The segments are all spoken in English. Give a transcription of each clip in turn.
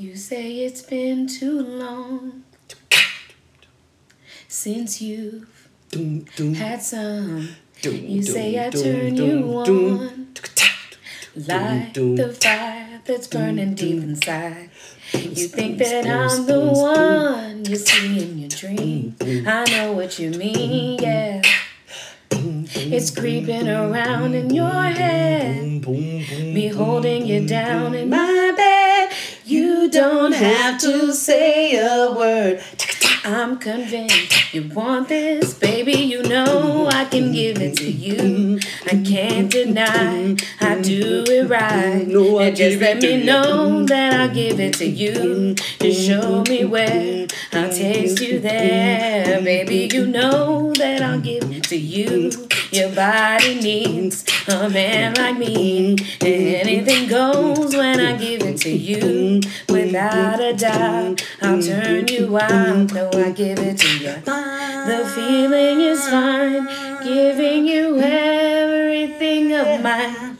You say it's been too long since you've Doom, doom, had some. doom, You say I turn you on. Light the fire that's burning deep inside. You think that I'm the one you see in your dream. I know what you mean, yeah. It's creeping around in your head. Me holding you down in my bed. You don't have to say a word. I'm convinced you want this, baby. You know I can give it to you. I can't deny I do it right. No, I and just let me know that I'll give it to you. Just show me where I'll taste you there, baby. You know that I'll give it to you. Your body needs a man like me. Anything goes when I give it to you. Without a doubt, I'll turn you out. No, I give it to you. The feeling is fine, giving you everything of mine.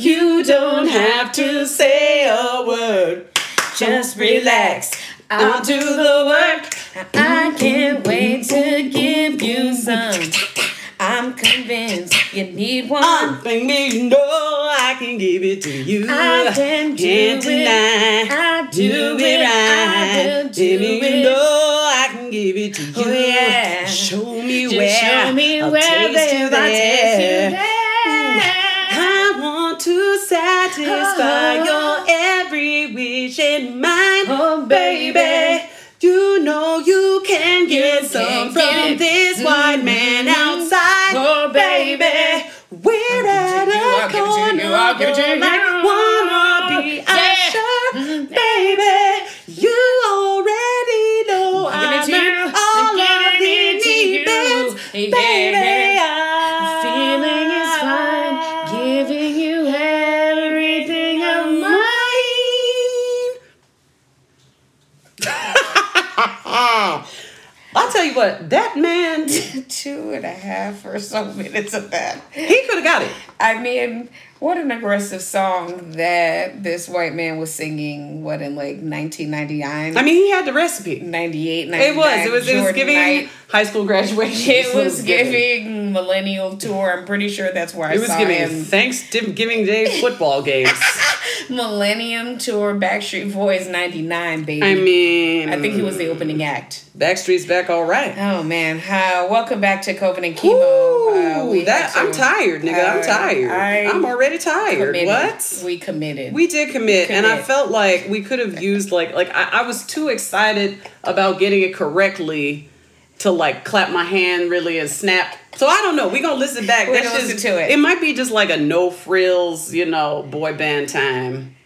You don't have to say a word. Just relax. I'll do the work. I can't wait to give you some. I'm convinced you need one. Uh, one thing you know I can give it to you. I can do Can't it. deny. I do it. I do Baby, do you know I can give it to oh, you. Oh, yeah. Show me Just where. show me I'll where, taste you babe. I'll taste you there. there satisfy oh. your every wish in mind, oh, baby. You know you can get you some from this mm-hmm. white man outside, oh, baby. We're at a corner you, wanna you. like wannabe yeah. usher, mm-hmm. baby. You already know I'm all of the needs, baby. I'll tell you what, that man, Two and a half or so minutes of that. he could have got it. I mean, what an aggressive song that this white man was singing, what, in like 1999? I mean, he had the recipe. 98, It was. It was. It was giving Knight. high school graduation. It was giving millennial tour. I'm pretty sure that's where I It was saw giving him. Thanksgiving Day football games. Millennium Tour, Backstreet Boys '99, baby. I mean, I think he was the opening act. Backstreet's back, all right. Oh man, uh, welcome back to COVID and Chemo. Uh, Ooh, we that I'm tired, nigga. I'm uh, tired. I I'm already tired. committed. What? We committed. We did commit, and I felt like we could have used like like I, I was too excited about getting it correctly to like clap my hand really and snap. So I don't know. We're gonna listen back. We're That's gonna just, listen to it. It might be just like a no frills, you know, boy band time.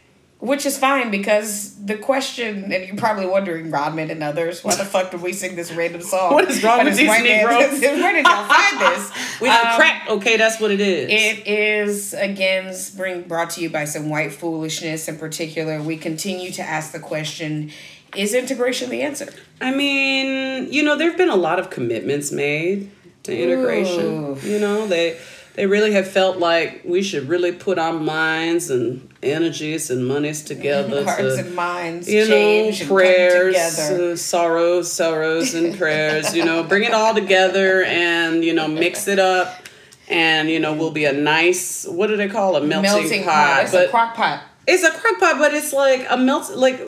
Which is fine because the question, and you're probably wondering, Rodman and others, why the fuck did we sing this random song? What is wrong with these? Negroes? Where did y'all find this? We Um, crack. Okay, that's what it is. It is again bring brought to you by some white foolishness in particular. We continue to ask the question: Is integration the answer? I mean, you know, there have been a lot of commitments made to integration. Oof. You know, they they really have felt like we should really put our minds and energies and monies together Hearts to and minds you know change and prayers, come together. uh, sorrows, sorrows, and prayers. You know, bring it all together and you know mix it up. And you know, we'll be a nice what do they call a melting, pot? It's but a crock pot. it's a crock pot, but it's like a melt like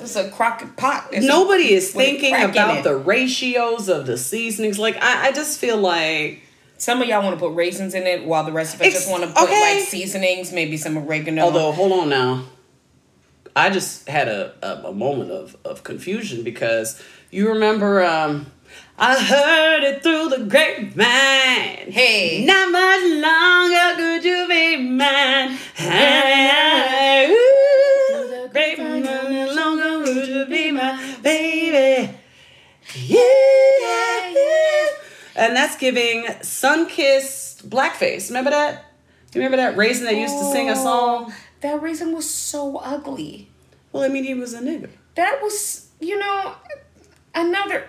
It's a crock pot. It's a- nobody is thinking about the ratios of the seasonings. Like I, I just feel like Some of y'all want to put raisins in it, while the rest of us just want to put okay. like seasonings, maybe some oregano. although hold on now. I just had a, a, a moment of, of confusion because you remember um I heard it through the grapevine. hey, Not much longer could you be mine. Hey, ooh, grapevine, no longer would you be mine. yeah, baby. Yeah, yeah. And that's giving sun-kissed blackface. Remember that? You remember that raisin that used to sing a song? Oh, That raisin was so ugly. Well, I mean, he was a nigga. That was, you know, another.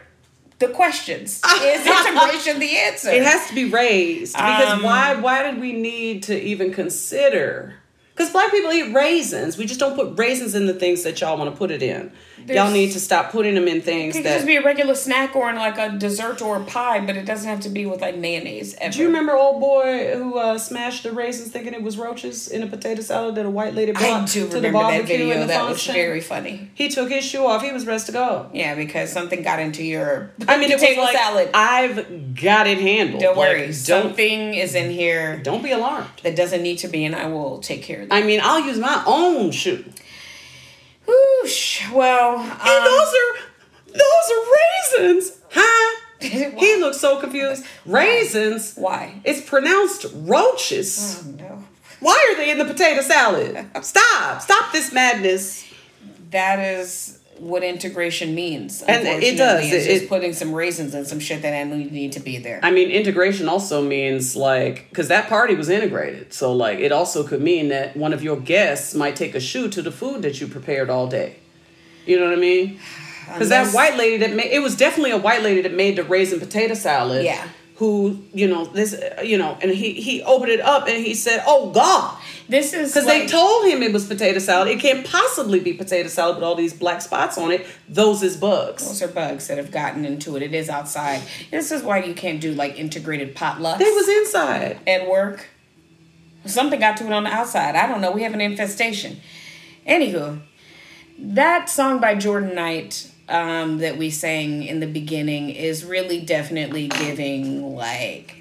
The questions is integration the answer? It has to be raised because Um, why? Why did we need to even consider? Because black people eat raisins. We just don't put raisins in the things that y'all want to put it in. Y'all need to stop putting them in things It could that. just be a regular snack or in like a dessert or a pie, but it doesn't have to be with like mayonnaise. Ever. Do you remember old boy who uh, smashed the raisins thinking it was roaches in a potato salad that a white lady brought to the that barbecue in video. the That was very funny. He took his shoe off. He was ready to go. Yeah, because something got into your I mean, it was potato like salad. I've got it handled. Don't Like, worry, Don't something is in here don't be alarmed. that doesn't need to be, and I will take care of that. I mean, I'll use my own shoe. Whoosh. Well, And um, those are those are raisins, huh? He looks so confused. Raisins. why? It's pronounced roaches. Oh no. Why are they in the potato salad? Stop! Stop this madness. That is what integration means. And it does. It's It- just it- putting some raisins and some shit that didn't need to be there. I mean, integration also means like because that party was integrated. So like, it also could mean that one of your guests might take a shoe to the food that you prepared all day. You know what I mean? Because that white lady that made it was definitely a white lady that made the raisin potato salad. Yeah. Who you know this you know and he he opened it up and he said, "Oh God," This is because like, they told him it was potato salad. It can't possibly be potato salad with all these black spots on it. Those is bugs. those are bugs that have gotten into it. It is outside. This is why you can't do like integrated potlucks. They was inside. at work. Something got to it on the outside. I don't know. We have an infestation. Anywho, that song by Jordan Knight um, that we sang in the beginning is really definitely giving like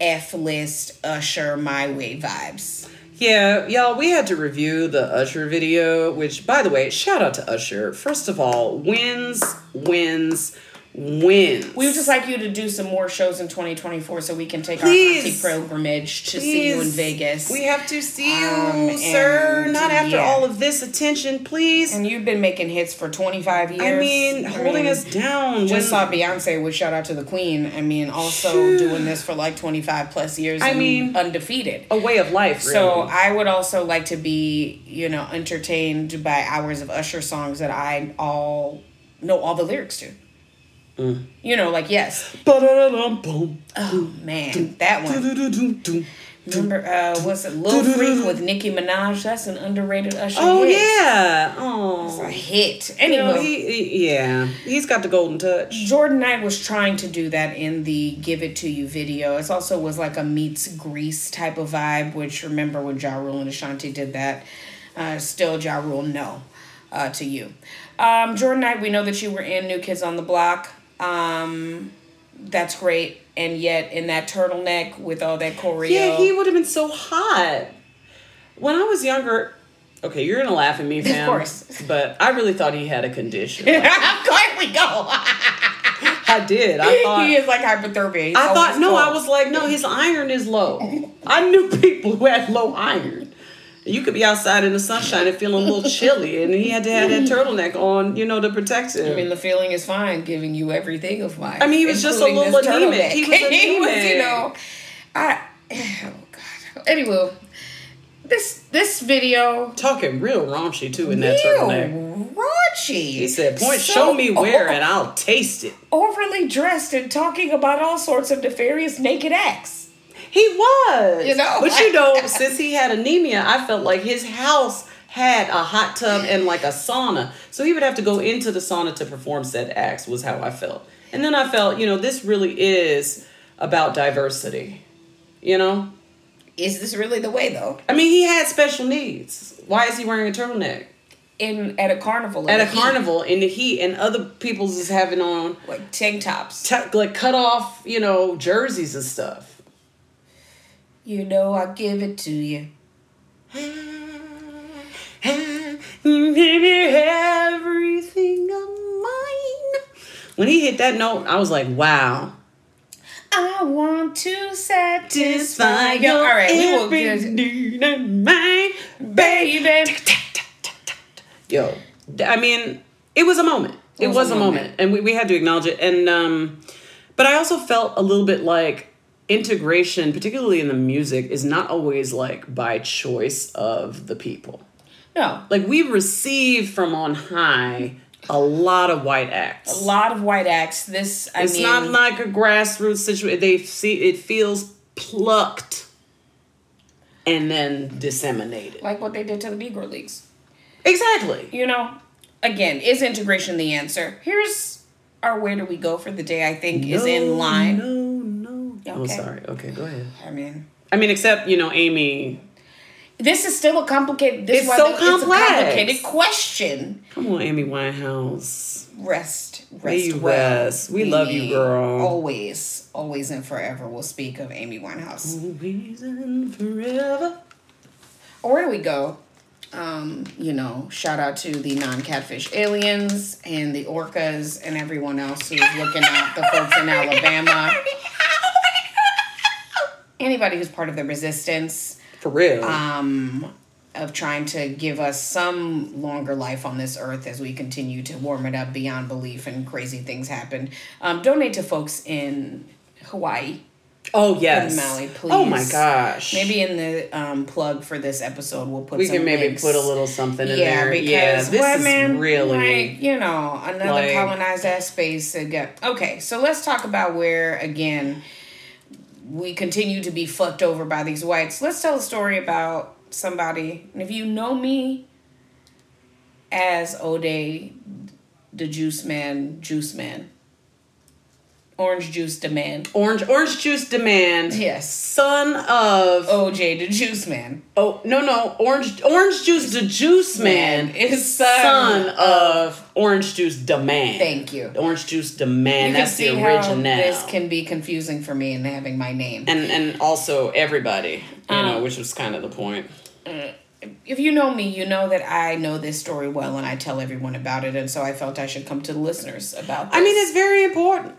F list Usher My Way vibes. Yeah, y'all, we had to review the Usher video, which, by the way, shout out to Usher. First of all, wins, wins, wins. We would just like you to do some more shows in 2024 so we can take our Please. pilgrimage to see you in Vegas. We have to see you, Um, sir. Not after yeah. all of this attention, please. and you've been making hits for 25 years. I mean, holding mean, us down. Just saw Beyonce with shout out to the Queen. I mean, also Phew. doing this for like 25 plus years. I and mean, undefeated. a way of life, really. So I would also like to be, you know, entertained by hours of Usher songs that I all know all the lyrics to. Mm. You know, like yes, oh man, that one. Remember, uh, what's it, Lil Freak with Nicki Minaj? That's an underrated Usher. Oh, hit. yeah. a Oh. hit. You Anyway, know, he, he- yeah. He's got the golden touch. Jordan Knight was trying to do that in the Give It To You video. It also was like a meets Grease type of vibe, which remember when Ja Rule and Ashanti did that. Uh, still, Ja Rule, no uh, to you. Um, Jordan Knight, we know that you were in New Kids on the Block. Um, that's great. And yet, in that turtleneck with all that choreo. Yeah, he would have been so hot. When I was younger, okay, you're gonna laugh at me, fam. Of course. But I really thought he had a condition. How glad we go. I did. I thought. he is like hypothermia. He's I thought no. I was like no. His iron is low. I knew people who had low iron. You could be outside in the sunshine and feeling a little chilly, and he had to have that turtleneck on, you know, to protect him. I mean, the feeling is fine, giving you everything of mine. I mean, he was just a little anemic. He was he was, you know, I. Oh God. Anyway, this this video. Talking real raunchy too in that turtleneck. Raunchy. He said, "Point, So show me where, o- and I'll taste it." overly dressed and talking about all sorts of nefarious naked acts. He was. You know? But you know, since he had anemia, I felt like his house had a hot tub and like a sauna. So he would have to go into the sauna to perform said acts, was how I felt. And then I felt, you know, this really is about diversity. You know? Is this really the way though? I mean, he had special needs. Why is he wearing a turtleneck? In at a carnival. At a heat, carnival in the heat, and other people's is having on like tank tops. t- like cut off, you know, jerseys and stuff. You know, I give it to you. Baby, everything of mine. When he hit that note, I was like, wow. I want to satisfy your. All right, we will need of mine, baby. Yo, I mean, it was a moment. It, was, a moment. and we, we had to acknowledge it. And um, but I also felt a little bit like integration, particularly in the music, is not always like by choice of the people. No, Like we receive from on high a lot of white acts. a lot of white acts. This, I It's mean, not like a grassroots situation. They see it feels plucked and then disseminated. like what they did to the Negro Leagues. Exactly. You know, again, is integration the answer? Here's our where do we go for the day. I think is in line. No, no. Oh, Okay. sorry. Okay, go ahead. I mean, I mean, except you know, Amy. this is still a complicated. This It's so the- complex. It's a complicated question. Come on, Amy Winehouse. Rest, rest May you well. rest. We love you, girl. Always, always, and forever. We'll speak of Amy Winehouse. Always and forever. Or where do we go? Um, you know, shout out to the non-catfish aliens and the orcas and everyone else who's looking out. The folks in Alabama. Anybody who's part of the resistance. For real. um, of trying to give us some longer life on this earth as we continue to warm it up beyond belief and crazy things happen. Um, donate to folks in Hawaii. oh yes. Maui, please. Oh my gosh. Maybe in the um, plug for this episode, we'll put we can maybe links. put a little something in yeah, there. because yeah, this what, is really. like, you know another like- colonized ass space. Again. Okay, so let's talk about where again we continue to be fucked over by these whites. Let's tell a story about somebody, and if you know me as O'Day, the Juice Man, Juice Man, Orange Juice Demand. Orange orange juice demand. Yes. Son of OJ, the Juice Man. oh no no orange orange juice the juice man is son, son of orange juice demand. Thank you. Orange juice demand. You can That's see the how original. this can be confusing for me in having my name. and and also everybody, you Um, know, which was kind of the point. if you know me, you know that I know this story well and I tell everyone about it, and so I felt I should come to the listeners about this. I mean, it's very important.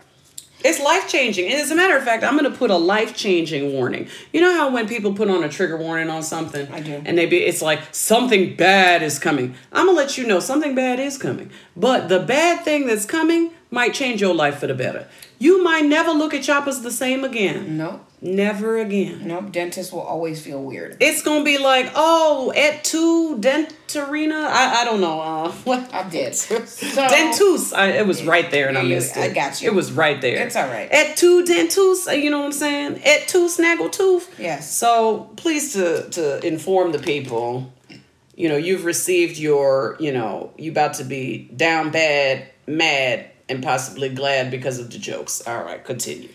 It's life changing. And as a matter of fact, I'm going to put a life changing warning. You know how when people put on a trigger warning on something, I do. and they be it's like something bad is coming. I'm gonna let you know something bad is coming, but the bad thing that's coming might change your life for the better. You might never look at choppers the same again. nope, Never again. nope. Dentists will always feel weird. It's gonna be like, oh, et tu dentarina. I, I don't know. Uh, what I did. So, dentus. I, it was right there, and I missed it. I got you. It was right there. It's all right. Et tu dentus. uh, You know what I'm saying? Et tu snaggle tooth. Yes. So please to to inform the people. You know, you've received your. You know, you about to be down bad, mad, and possibly glad because of the jokes. All right, continue.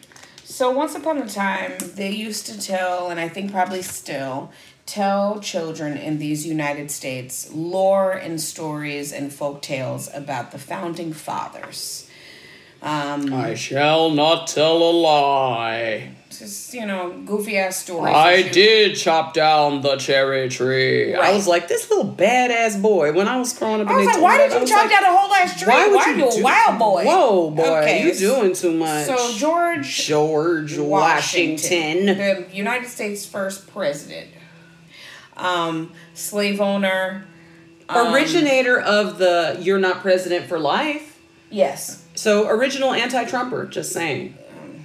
So once upon a time, they used to tell, and I think probably still tell children in these United States lore and stories and folk tales about the founding fathers. Um, I shall not tell a lie. Just you know, goofy ass stories. I did chop down the cherry tree. I was like, this little badass boy. When I was growing up, I was like, why did you chop like, down a whole ass tree? Why would Why you you a wild boy? Whoa, boy, Okay, you doing too much. So George George Washington. the United States first president, um, slave owner, um, originator of the "You're not president for life." Yes, So original anti-Trumper. Just saying,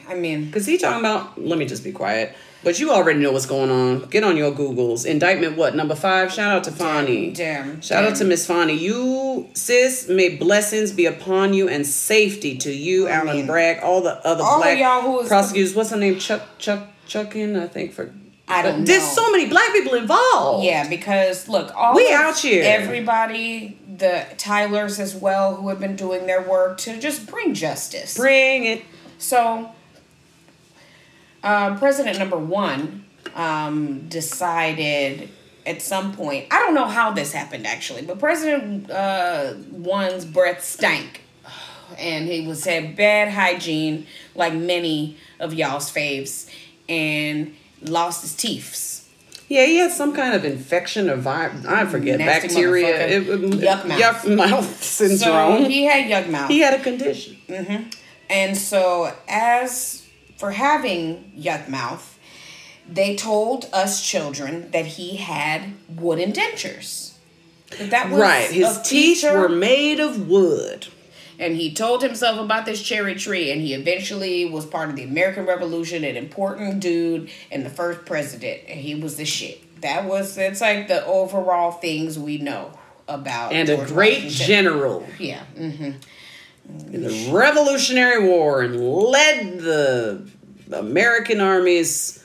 I mean, because he talking about. Let me just be quiet. But you already know what's going on. Get on your Googles. Indictment what? Number five. Shout out to Fani. damn, Shout out to Miss Fani. You, sis, may blessings be upon you and safety to you, Alvin mean, Bragg, all the other all black y'all who is- prosecutors. What's her name? Chuck, Chuck, Chutkan, I think for. I don't There's know. so many black people involved. Yeah, because look, all We out here. Everybody, the Tylers as well, who have been doing their work to just bring justice. Bring it. So, uh, President number one um, decided at some point, I don't know how this happened actually, but President uh, one's breath stank. And he was had bad hygiene, like many of y'all's faves, and lost his teeth. Yeah, he had some kind of infection or virus. I forget. Nasty bacteria. motherfucker. It- Yuck mouth. Yuck mouth syndrome. So he had yuck mouth. he had a condition. And so, as for having yuck mouth, they told us children that he had wooden dentures. That, that was Right. His teeth were made of wood. and he told himself about this cherry tree, and he eventually was part of the American Revolution, an important dude, and the first president, and he was the shit. That was it's like the overall things we know about and a great Washington. general Yeah. hmm in the Revolutionary War and led the American armies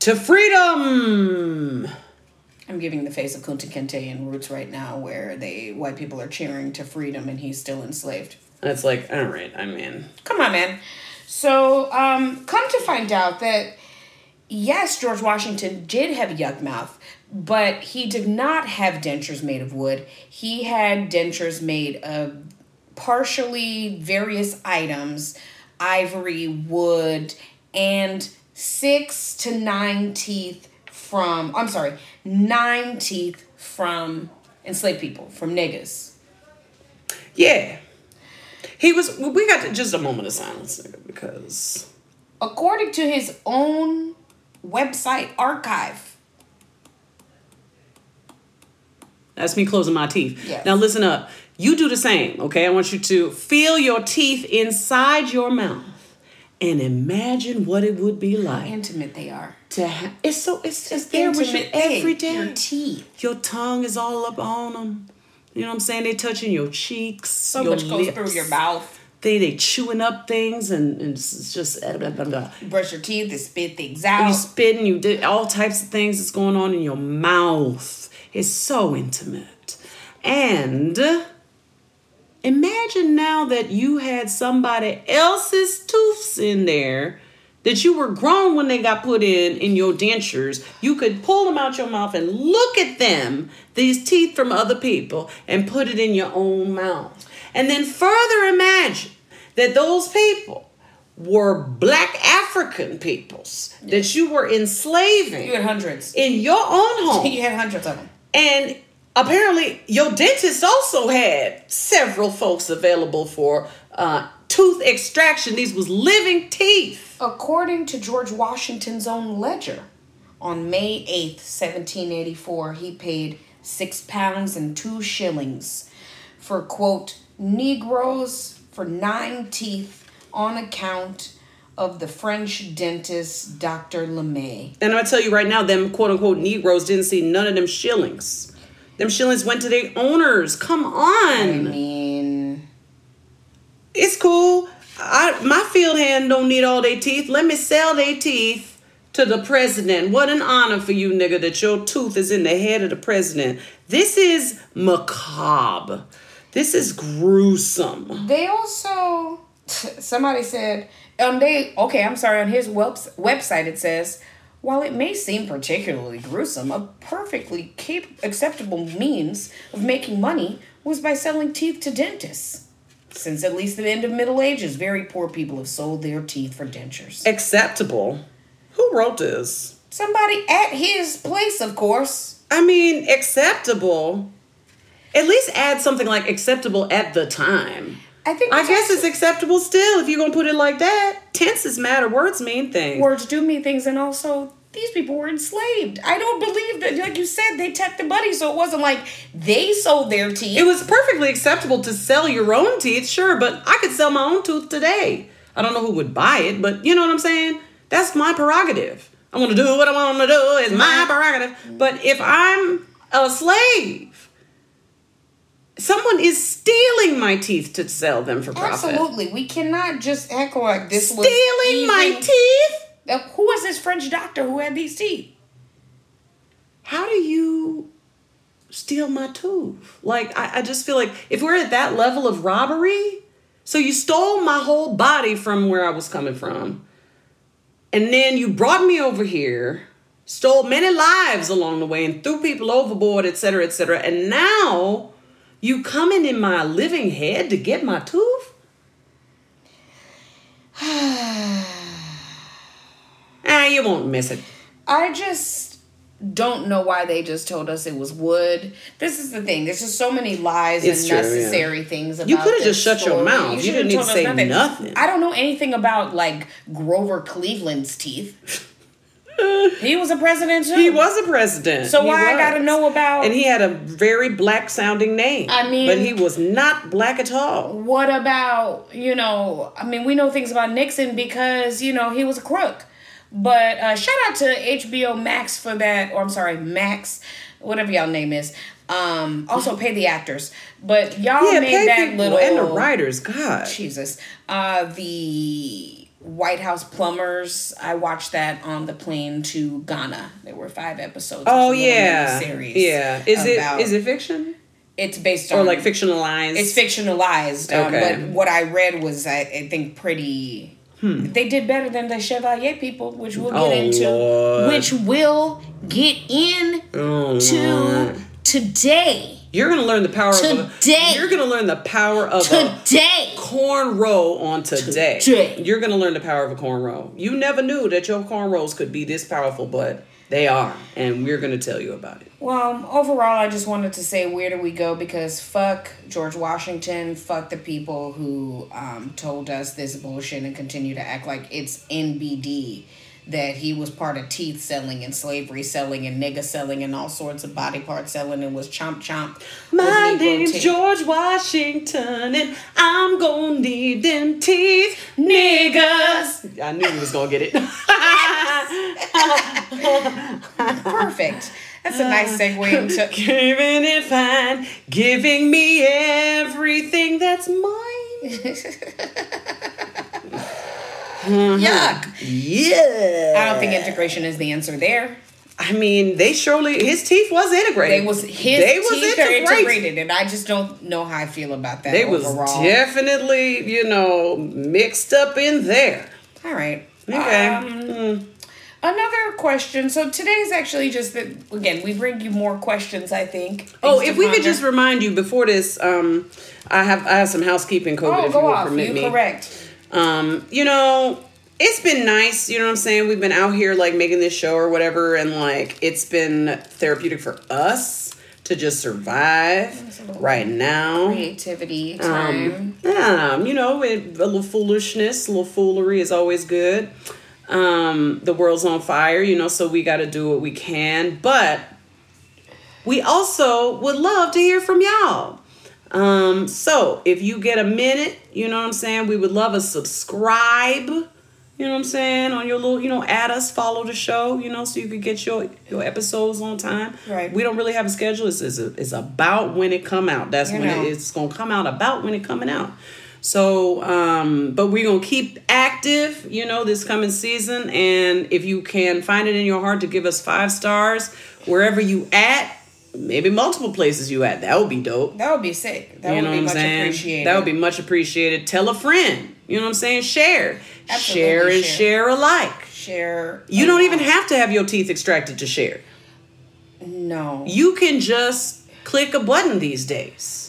to freedom. I'm giving the face of Kunta Kinte in Roots right now, where they white people are cheering to freedom, and he's still enslaved. And it's like, all right, I'm in. Come on, man. So, um, come to find out that yes, George Washington did have a yuck mouth, but he did not have dentures made of wood. He had dentures made of partially various items ivory, wood, and six to nine teeth from, I'm sorry, nine teeth from enslaved people, from niggas. yeah. He was. We got to, just a moment of silence nigga, because According to his own website archive, that's me closing my teeth. Yes. Now listen up. You do the same, okay? I want you to feel your teeth inside your mouth and imagine what it would be like intimate they are. to have. It's so. It's just there with you every day. Your teeth. Your tongue is all up on them. You know what I'm saying? They touching your cheeks. So your much goes through your mouth. They they chewing up things and, and it's just blah, blah, blah. You brush your teeth, they spit things out. you spitting. You did all types of things that's going on in your mouth. It's so intimate. And imagine now that you had somebody else's tooths in there that you were grown when they got put in in your dentures you could pull them out your mouth and look at them these teeth from other people and put it in your own mouth and then further imagine that those people were black african peoples that you were enslaving You had hundreds. in your own home You had hundreds of them. and apparently, your dentist also had several folks available for uh, tooth extraction. These was living teeth. According to George Washington's own ledger, on May 8th, 1784, he paid six pounds and two shillings for, quote, Negroes for nine teeth on account of the French dentist Dr. LeMay. And I'm gonna tell you right now, them quote unquote Negroes didn't see none of them shillings. Them shillings went to their owners. Come on. I mean, it's cool. I my field hand don't need all their teeth. Let me sell their teeth to the president. What an honor for you, nigga, that your tooth is in the head of the president. This is macabre. This is gruesome. They also somebody said um they okay I'm sorry on his webs- website it says while it may seem particularly gruesome a perfectly cap- acceptable means of making money was by selling teeth to dentists since at least the end of middle ages very poor people have sold their teeth for dentures Acceptable. Who wrote this? somebody at his place of course I mean, acceptable. At least add something like acceptable at the time. I think I guess it's acceptable still if you're gonna put it like that. Tenses matter, words mean things. words do mean things and also these people were enslaved. I don't believe that, like you said, they took the money, so it wasn't like they sold their teeth. It was perfectly acceptable to sell your own teeth, sure, but I could sell my own tooth today. I don't know who would buy it, but you know what I'm saying? That's my prerogative. I'm gonna do what I want to do. It's my prerogative. But if I'm a slave, someone is stealing my teeth to sell them for profit. Absolutely, we cannot just act like this was Stealing my teeth? Who was this French doctor who had these teeth? How do you steal my tooth? Like, I, I just feel like if we're at that level of robbery, so you stole my whole body from where I was coming from, and then you brought me over here, stole many lives along the way, and threw people overboard, et cetera, et cetera, and now you coming in my living head to get my tooth? ah, you won't miss it. I just don't know why they just told us it was wood. This is the thing. There's just so many lies It's and true, yeah. necessary things about You coulda just shut your mouth. You should've didn't need to say nothing. I don't know anything about like Grover Cleveland's teeth. He was a president too. He was a president. So He why I gotta know about? And he had a very black sounding name. I mean- but he was not black at all. what about you know? I mean, we know things about Nixon because you know he was a crook. But uh, shout out to HBO Max for that, or I'm sorry, Max, whatever y'all name is. Um, also pay the actors, but y'all Yeah, made that people little and the writers. God, Jesus. Uh, the White House Plumbers. I watched that on the plane to Ghana. There were five episodes. Oh yeah, series. yeah. Is about- it is it fiction It's based on or like fictionalized? It's fictionalized. Um, Okay. But what I read was, I, I think, pretty. They did better than the Chevalier people, which we'll get Hmm. Oh, into. Lord. Which we'll get in Oh, to today. You're gonna learn the power of Today. a, You're gonna learn the power of a corn cornrow on today. Today. You're gonna learn the power of a cornrow. You never knew that your cornrows could be this powerful, but they are, and we're gonna tell you about it. Well, overall, I just wanted to say where do we go because fuck George Washington, fuck the people who um, told us this bullshit and continue to act like it's NBD that he was part of teeth selling and slavery selling and nigga selling and all sorts of body part selling and was chomp chomp. My Negro name's teeth. George Washington, and I'm gonna need them teeth, niggas. I knew he was gonna get it. Perfect. That's a nice segue into. Giving it fine, giving me everything that's mine. Yuck. Yeah. I don't think integration is the answer there. I mean, they surely his teeth was integrated. They was his They was teeth are integrated. integrated, and I just don't know how I feel about that They was overall. definitely, you know, mixed up in there. All right. Okay. Um, Hmm. Another question. So today's actually just that again we bring you more questions. I think. Oh, if we could just remind you before this, um, I have I have some housekeeping code oh if go you will off. permit You me. correct. Um, you know, it's been nice, you know what I'm saying? We've been out here like making this show or whatever, and like it's been therapeutic for us to just survive right now. Creativity time. Um, you know, it, a little foolishness, a little foolery is always good. Um, the world's on fire, you know, so we got to do what we can. But we also would love to hear from y'all. Um, so if you get a minute, you know what I'm saying, we would love a subscribe. You know what I'm saying? On your little, you know, add us, follow the show, you know, so you could get your your episodes on time. Right. We don't really have a schedule. It's it's, it's about when it come out. That's You when it, it's gonna come out. About when it coming out. So, um, but we're gonna keep active, you know, this coming season. And if you can find it in your heart to give us five stars wherever you at, maybe multiple places you at, that would be dope. That would be sick. That you would know be what much saying? appreciated. That would be much appreciated. Tell a friend. You know what I'm saying? Share. Absolutely share and share. share alike. share. You don't even have to have your teeth extracted to share. No. You can just click a button these days.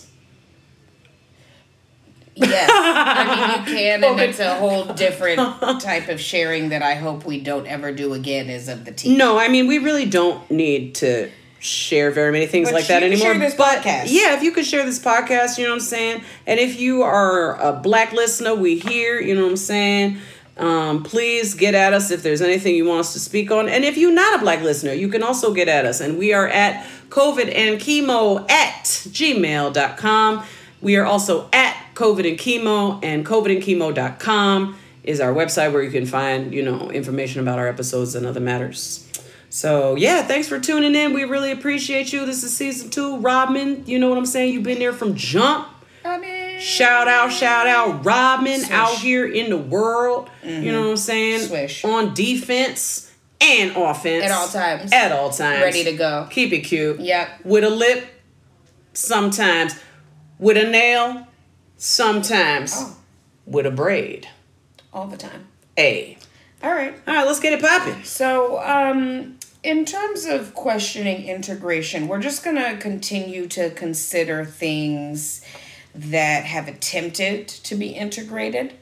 Yes, I mean you can, and it's a whole different type of sharing that I hope we don't ever do again. Is of the teeth. No, I mean we really don't need to share very many things But like that anymore. share this but podcast. yeah, if you could share this podcast, you know what I'm saying. And if you are a black listener, we here. You know what I'm saying. Um, please get at us if there's anything you want us to speak on. And if you're not a black listener, you can also get at us. And we are at COVID and chemo at gmail.com. We are also at COVID and chemo and covidandchemo.com is our website where you can find, you know, information about our episodes and other matters. So yeah, thanks for tuning in. We really appreciate you. This is season two. Robin, you know what I'm saying? You've been there from jump. Mean, Shout out, shout out, Robin Swish. out here in the world. You know what I'm saying? Swish. On defense and offense. At all times. At all times. Ready to go. Keep it cute. Yep. With a lip, sometimes. With a nail, sometimes. Oh. With a braid. all the time. A. All right. All right, let's get it popping. So, um, in terms of questioning integration, we're just going to continue to consider things that have attempted to be integrated,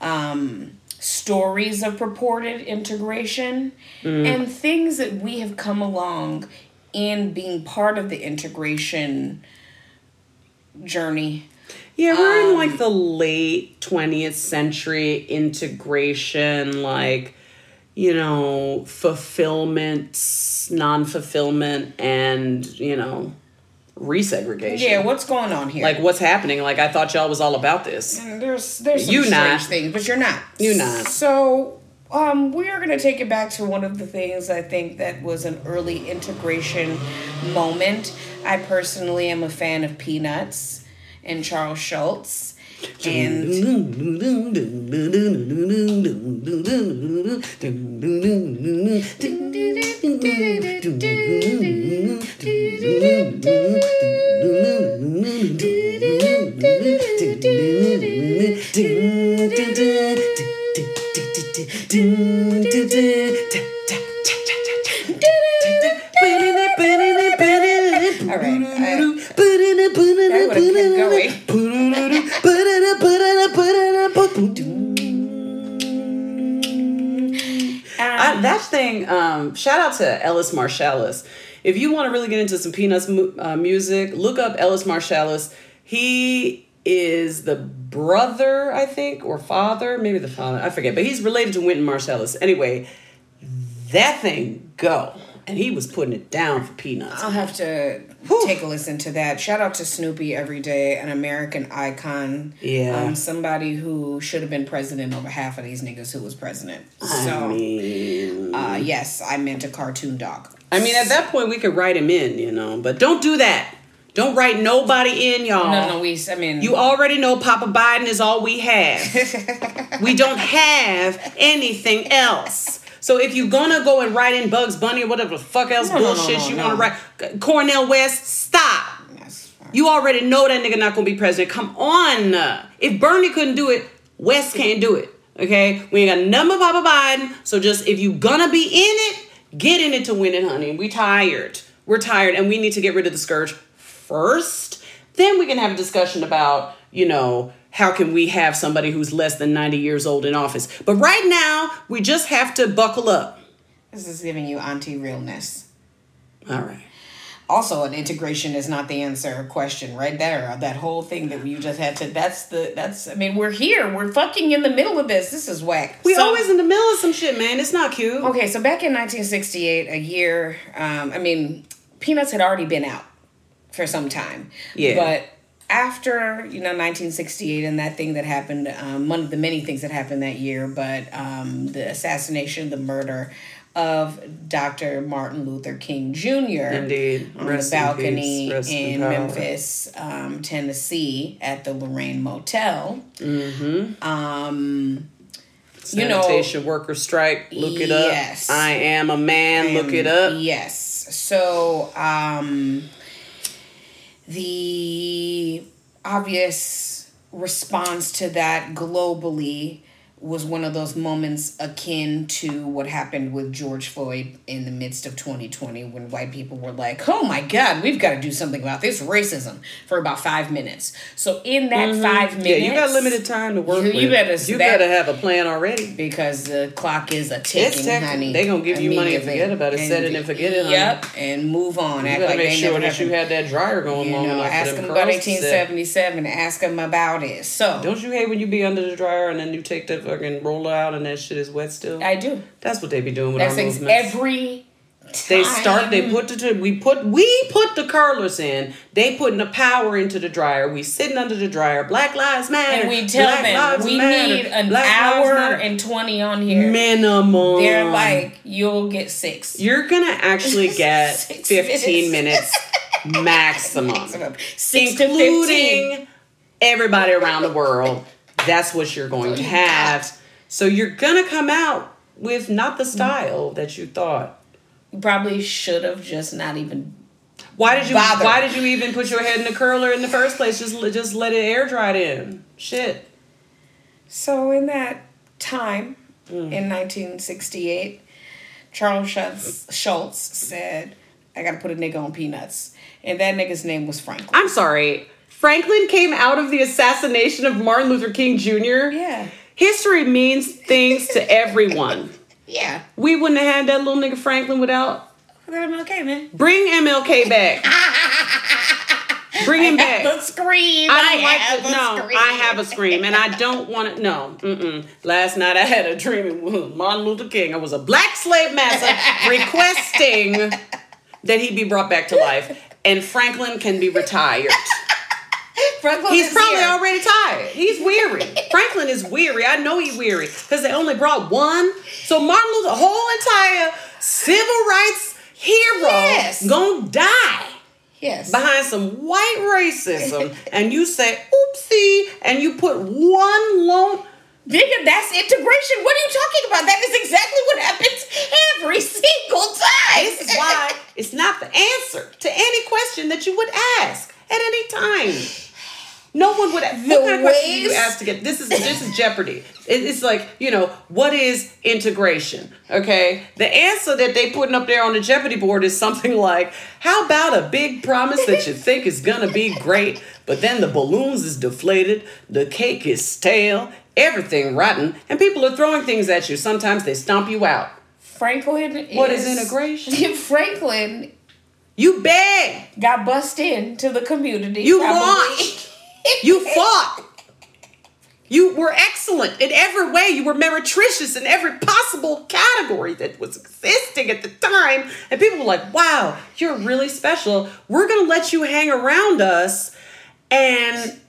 um, stories of purported integration, and things that we have come along in being part of the integration journey. Yeah, we're in Um, like the late 20th century integration, like, you know, fulfillment, non fulfillment, and, you know, resegregation. Yeah, what's going on here? like, what's happening? Like, I thought y'all was all about this. And there's there's some You strange not. things, but you're not. You're not. So um, we are going to take it back to one of the things I think that was an early integration moment. I personally am a fan of Peanuts and Charles Schulz. And All right, I I, that thing, um, shout out to Ellis Marsalis. If you want to really get into some Peanuts mu- uh, music, look up Ellis Marsalis. He is the brother, I think, or father, maybe the father, I forget, but he's related to Wynton Marsalis. Anyway, that thing go. And he was putting it down for Peanuts. I'll have to Whew. take a listen to that. Shout out to Snoopy every day, an American icon. Yeah. Um, somebody who should have been president over half of these niggas who was president. I So, mean, uh, yes, I meant a cartoon dog. I mean, at that point, we could write him in, you know, but don't do that. Don't write nobody in, y'all. No, no, we, I mean, You already know Papa Biden is all we have. we don't have anything else. So if you're gonna go and write in Bugs Bunny or whatever the fuck else No, no, no, bullshit no, you wanna write, Cornel West, stop. You already know that nigga not gonna be president. Come on. If Bernie couldn't do it, West can't do it. Okay? We ain't got nothing but Papa Biden. So just if you gonna be in it, get in it to win it, honey. We tired. We're tired and we need to get rid of the scourge first. Then we can have a discussion about, you know, how can we have somebody who's less than 90 years old in office. But right now, we just have to buckle up. This is giving you auntie realness. All right. Also, an integration is not the answer question right there. That whole thing that you just had to. That's the. That's. I mean, we're here. We're fucking in the middle of this. This is whack. We So- always in the middle of some shit, man. It's not cute. Okay, so back in 1968, a year, um, I mean, Peanuts had already been out for some time. Yeah. But after, you know, 1968 and that thing that happened, um, one of the many things that happened that year, but um, the assassination, the murder of Dr. Martin Luther King Jr. Indeed. On Rest the in balcony in in. Memphis, um, Tennessee, at the Lorraine Motel. Mm-hmm. Um, you know- worker strike. Look it up. Yes. I am a man. Look it up. Yes. So, um, the obvious response to that globally was one of those moments akin to what happened with George Floyd in the midst of 2020 when white people were like, oh my God, we've got to do something about this racism for about five minutes. So, in that five minutes. Mm-hmm. Yeah, you got limited time to work You- you better- You that- better have a plan already. because the clock is a ticking, honey. They gonna give you money and forget about it. Set it and forget it, honey. Yep, and move on. You Act gotta like make sure that you had that dryer going You know, ask them about curls set. 1877. Ask them about it. So Don't you hate when you be under the dryer and then you take the fucking roller out and that shit is wet still? I do. That's what they be doing with That's our ex- movements. every. They start. They put the we put we put the curlers in. They putting the power into the dryer. We sitting under the dryer. Black lives matter. and we tell Black them we matter. need an Black hour and twenty on here. minimum. They're like, you'll get six. you're gonna actually get 15 minutes. minutes maximum, fifteen. including everybody around the world. That's what you're going to have. So you're gonna come out with not the style that you thought. You probably should have just not even. Why did you? Bother. Why did you even put your head in the curler in the first place? Just just let it air dry in. Shit. So in that time, Mm. in 1968, Charles Schulz, Schulz said, "I got to put a nigga on peanuts," and that nigga's name was Franklin. I'm sorry. Franklin came out of the assassination of Martin Luther King Jr. Yeah, History means things to everyone. yeah. We wouldn't have had that little nigga Franklin without. Okay, man. Bring MLK back. Bring him I back. a scream. I don't like have a no. scream. I have a scream, and I don't want to. No, mm-mm. Last night I had a dream was Martin Luther King. I was a black slave master requesting that he be brought back to life, and Franklin can be retired. Franklin He's probably here. already tired. He's weary. Franklin is weary. I know he's weary because they only brought one. So Martin Luther, whole entire civil rights hero, Yes. gonna die Yes. behind some white racism, and you say oopsie, and you put one lone. Nigga, that's integration. What are you talking about? That is exactly what happens every single time. This is why it's not the answer to any question that you would ask at any time. No one would. what kind of question do you ask to get? This is this is Jeopardy. It's like you know what is integration? Okay, the answer that they putting up there on the Jeopardy board is something like, "How about a big promise that you think is gonna be great, but then the balloons is deflated, the cake is stale, everything rotten, and people are throwing things at you. Sometimes they stomp you out. Franklin What is integration? Franklin You beg." got bussed into the community. You probably. launched. You fought. You were excellent in every way. You were meretricious in every possible category that was existing at the time. And people were like, wow, you're really special. We're going to let you hang around us and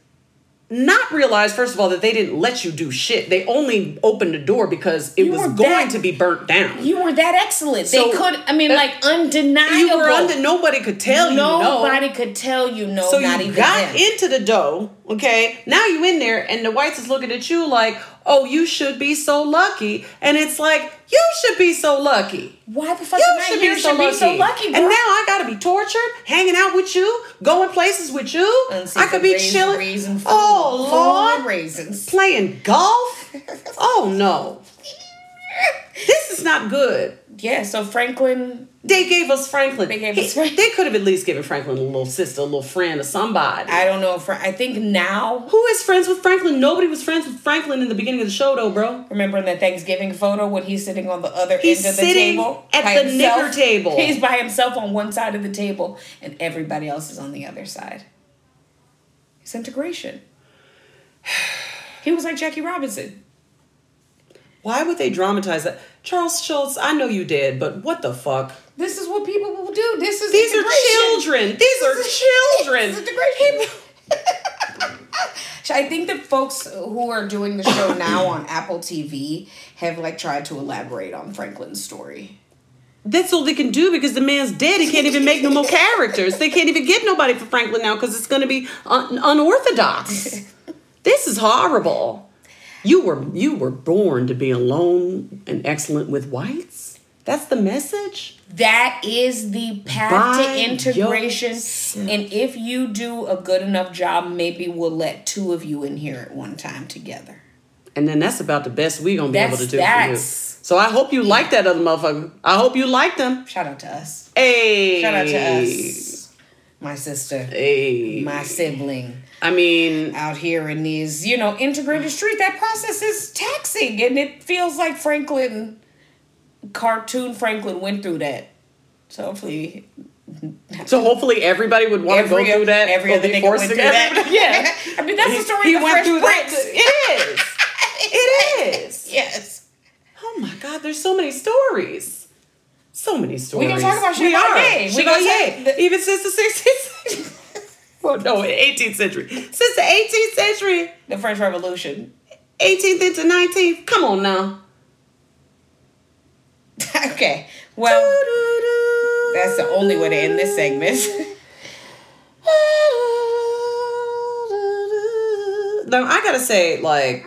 not realize, first of all, that they didn't let you do shit. They only opened the door because it You was going that- to be burnt down. You were that excellent. So, they could. I mean, uh, like undeniable. You were under, nobody could tell you no. Nobody could tell you no. So not you even got them. into the dough, okay? Now you in there, and the whites is looking at you like, "Oh, you should be so lucky," and it's like, "You should be so lucky. Why the fuck You am should be so should lucky." be so lucky, and now I gotta be tortured, hanging out with you, going places with you. I could be Raisin- chilling. raisin oh Lord, raisins. playing golf. oh no, this is not good. Yeah. So Franklin. They gave us Franklin. They gave us Franklin. They could have at least given Franklin a little sister, a little friend, or somebody. I don't know. I think now. Who is friends with Franklin? Nobody was friends with Franklin in the beginning of the show, though, bro. Remember in that Thanksgiving photo when he's sitting on the other He's end of the sitting table? at the himself? knicker table. He's by himself on one side of the table and everybody else is on the other side. It's integration. He was like Jackie Robinson. Why would they dramatize that? Charles Schulz, I know you did, but what the fuck? This is what people will do. This is These are children. These are children. This is integration. I think the folks who are doing the show now on Apple TV have like tried to elaborate on Franklin's story. That's all they can do because the man's dead. He can't even make no more characters. They can't even get nobody for Franklin now because it's going to be un- unorthodox. this is horrible. You were you were born to be alone and excellent with whites. That's the message. That is the path By to integration. yourself. And if you do a good enough job, maybe we'll let two of you in here at one time together. And then that's about the best we're gonna be able to That's- do for you. that's- So I hope you like that other motherfucker. I hope you like them. Shout out to us. Hey. Shout out to us. My sister, Hey. my sibling I mean, out here in these, you know, integrated street. That process is taxing and it feels like Franklin, cartoon Franklin went through that. So hopefully so hopefully everybody would want to go through that. every other nigga forced went to through that. Yeah. I mean, that's the story he of the went Fresh through that. It is. It is. Yes. Oh my God, there's so many stories. So many stories. We gonna talk about We are. Chevalier. We gonna Chevalier. talk- Even since the 16th century. Well, no, 18th century. Since the 18th century, The French Revolution. 18th into 19th. Come on now. okay. Well, that's the only way to end this segment. No, I gotta say, like,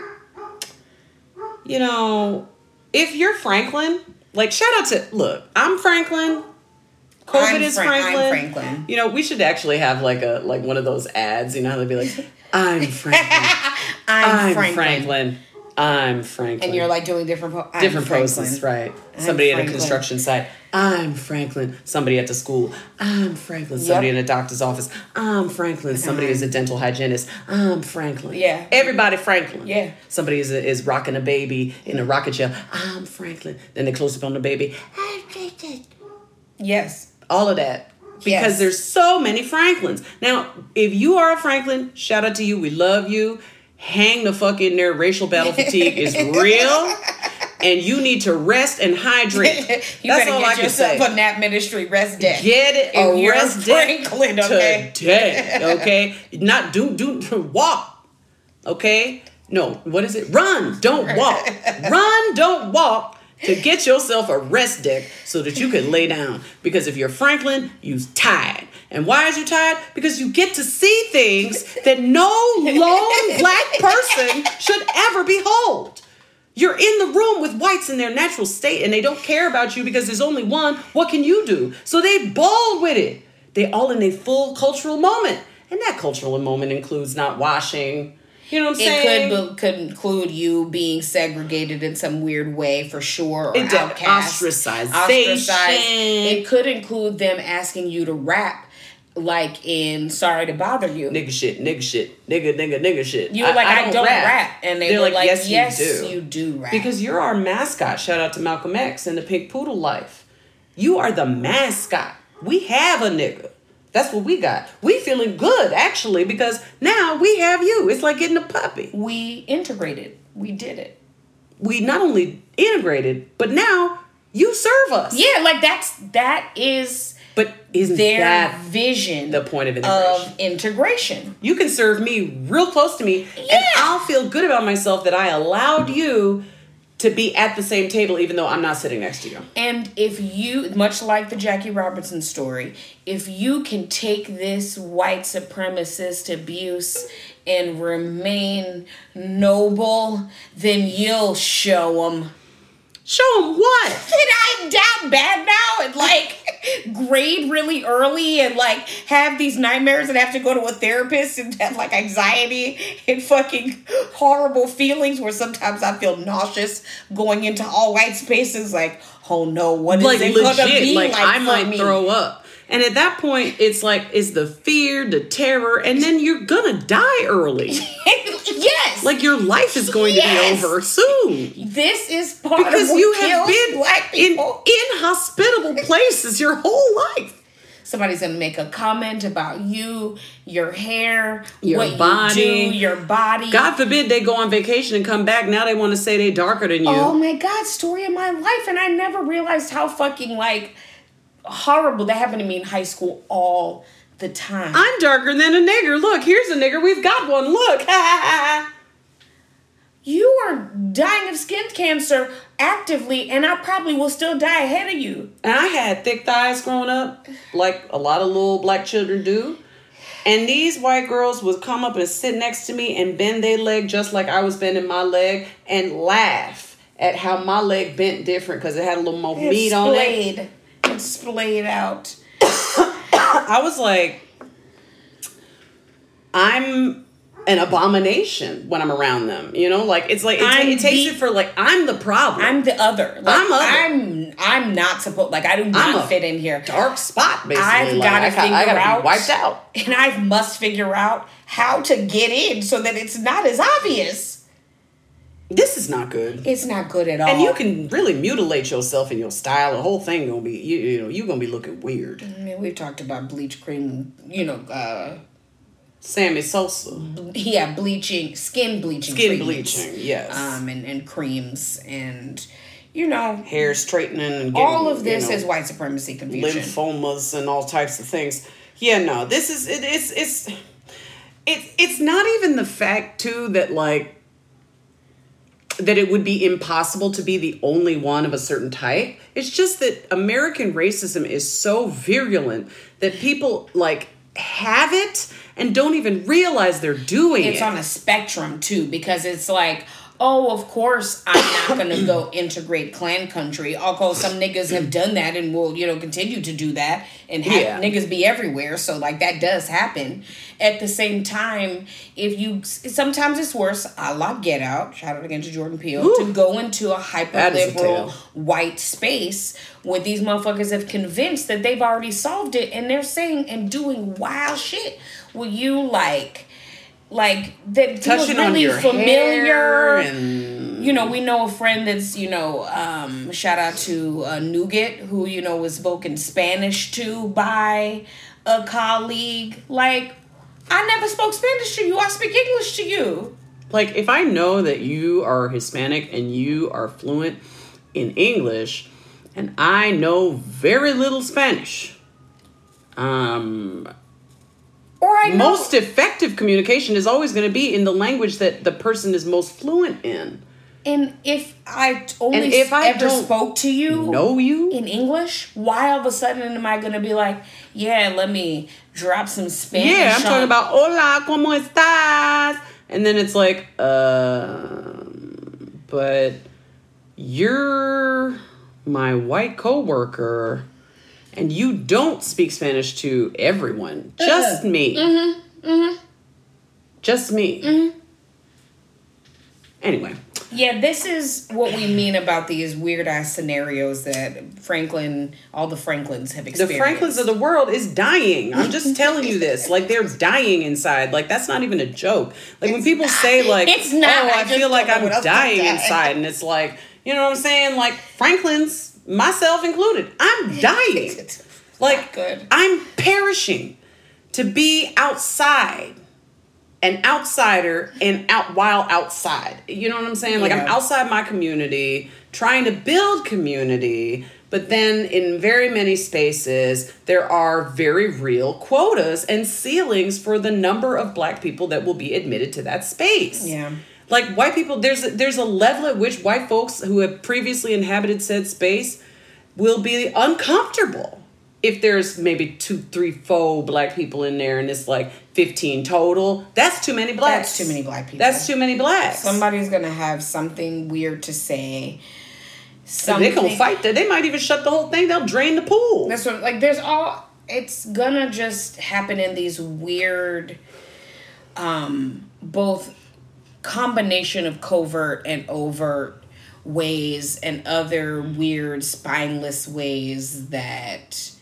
you know, if you're Franklin, like, shout out to look, I'm Franklin. COVID I'm is Fra- I'm Franklin. Franklin. You know, we should actually have like a like one of those ads. You know they'd be like, "I'm Franklin. I'm, I'm Franklin. Franklin. I'm Franklin." And you're like doing different po- different Franklin. poses, right? I'm Somebody at a construction site. I'm Franklin. Somebody at the school. I'm Franklin. Somebody Yep. in a doctor's office. I'm Franklin. Somebody is a dental hygienist. I'm Franklin. Yeah. Everybody Franklin. Yeah. Somebody is, is rocking a baby in a rocket chair. I'm Franklin. Then they close up on the baby. I'm Franklin. Yes. All of that. because Yes. there's so many Franklins. Now, if you are a Franklin, shout out to you. We love you. Hang the fuck in there. Racial battle fatigue is real. And you need to rest and hydrate. you That's better all I get can yourself say. a nap ministry rest day. Get it If you're arrested Franklin, okay? today. Okay, not do do walk. Okay, no. What is it? Run, don't walk. Run, don't walk. To get yourself a rest deck so that you can lay down. Because if you're Franklin, you're tired. And why is you tired? Because you get to see things that no lone black person should ever behold. You're in the room with whites in their natural state and they don't care about you because there's only one. What can you do? So they ball with it. They all in a full cultural moment. And that cultural moment includes not washing. You know what I'm saying? It could could include you being segregated in some weird way for sure, or It did. outcast, Ostracization. It could include them asking you to rap, like in "Sorry to Bother You." nigga shit, nigga shit, nigga, nigga, nigga shit. You were like, I, don't, rap. and they They're were like, like, yes, yes, you do. you do rap. Because you're our mascot. Shout out to Malcolm X and the Pink Poodle Life. You are the mascot. We have a nigga. That's what we got. We feeling good actually because now we have you. It's like getting a puppy. we integrated, we did it. We not only integrated, but now you serve us. Yeah, like that's that is But isn't their that vision the point of integration? of integration. you can serve me real close to me and I'll feel good about myself that I allowed you to be at the same table even though I'm not sitting next to you. And if you, much like the Jackie Robinson story, if you can take this white supremacist abuse and remain noble, then you'll show them. Show them what? Can I down bad now and like grade really early and like have these nightmares and have to go to a therapist and have like anxiety and fucking horrible feelings where sometimes I feel nauseous going into all white spaces like, oh no, what is like it gonna legit, be like, like, I might me? throw up. And at that point, it's like it's the fear, the terror, and then you're gonna die early. yes. like your life is going Yes. to be over soon this is part because of you have been black in inhospitable places your whole life. Somebody's gonna make a comment about you, your hair, Your body. you do, your body. God forbid they go on vacation and come back. Now they want to say they're darker than you. Oh my god, story of my life. And I never realized how fucking like horrible that happened to me in high school all the time. I'm darker than a nigger. Look, here's a nigger. We've got one. Look. you are dying of skin cancer actively, and I probably will still die ahead of you. And I had thick thighs growing up, like a lot of little black children do. And these white girls would come up and sit next to me and bend their leg just like I was bending my leg and laugh at how my leg bent different because it had a little more It's meat on it. Splayed. It's splayed out. I was like, I'm an abomination when I'm around them. You know, like it's like it, I'm it takes the- it for like I'm the problem. I'm the other. Like, I'm other. I'm I'm not supposed like I do not fit in here. dark spot basically. I've Like, gotta I, got- I figure gotta out- wiped out. And I must figure out how to get in so that it's not as obvious. This is not good. It's not good at all. And you can really mutilate yourself in your style. The whole thing gonna be you, you know you gonna be looking weird. I mean, we've talked about bleach cream, you know, uh, Sammy Sosa, yeah, bleaching, skin bleaching, skin treatments, bleaching, yes, um, and, and creams, and you know, hair straightening, and getting, all of this you know, is white supremacy confusion. lymphomas and all types of things. Yeah, no, this is it, it's it's it's it's not even the fact too that like that it would be impossible to be the only one of a certain type. It's just that American racism is so virulent that people like have it and don't even realize they're doing it's it. It's on a spectrum too because it's like oh of course i'm not gonna go integrate Klan country. Although some niggas have done that and will you know continue to do that and have Yeah. niggas be everywhere. So like that does happen. At the same time if you sometimes it's worse. A la get out. Shout out again to jordan peele. To go into a hyper That is a liberal white space where these motherfuckers have convinced that they've already solved it and they're saying and doing wild shit. Will you like like that touching feels on really your familiar and you know, we know a friend that's, you know, um, shout out to uh, Nougat, who, you know, was spoken Spanish to by a colleague. Like, I never spoke Spanish to you. I speak English to you. Like, if I know that you are Hispanic and you are fluent in English, and I know very little Spanish, um, Or I know. most effective communication is always going to be in the language that the person is most fluent in. and if I only And if I ever spoke to you Know you? in English, why all of a sudden am I going to be like, yeah, let me drop some Spanish? Yeah, I'm on- talking about hola, ¿cómo estás? And then it's like, um, but you're my white coworker, and you don't speak Spanish to everyone. Uh-huh. Just me. Mm-hmm. mm-hmm. Just me. Mm-hmm. Anyway, Yeah, this is what we mean about these weird ass scenarios that Franklin, all the Franklins have experienced. the. Franklins of the world is dying. I'm just telling you this. Like they're dying inside. Like that's not even a joke. Like when people say like, It's not. "Oh, I I, feel like I'm what else to dying inside," and it's like, you know what I'm saying? Like Franklins, myself included, I'm dying. Like good. I'm perishing to be outside. An outsider and out while outside. You know what I'm saying? Like I'm outside my community, trying to build community, but then in very many spaces there are very real quotas and ceilings for the number of black people that will be admitted to that space. Yeah. Like white people, there's a, there's a level at which white folks who have previously inhabited said space will be uncomfortable if there's maybe two, three, four black people in there and it's like 15 total. That's too many blacks. That's too many black people. That's too many blacks. Somebody's gonna have something weird to say. They're gonna fight that. They might even shut the whole thing. They'll drain the pool. That's what like there's all it's gonna just happen in these weird um both combination of covert and overt ways and other weird spineless ways that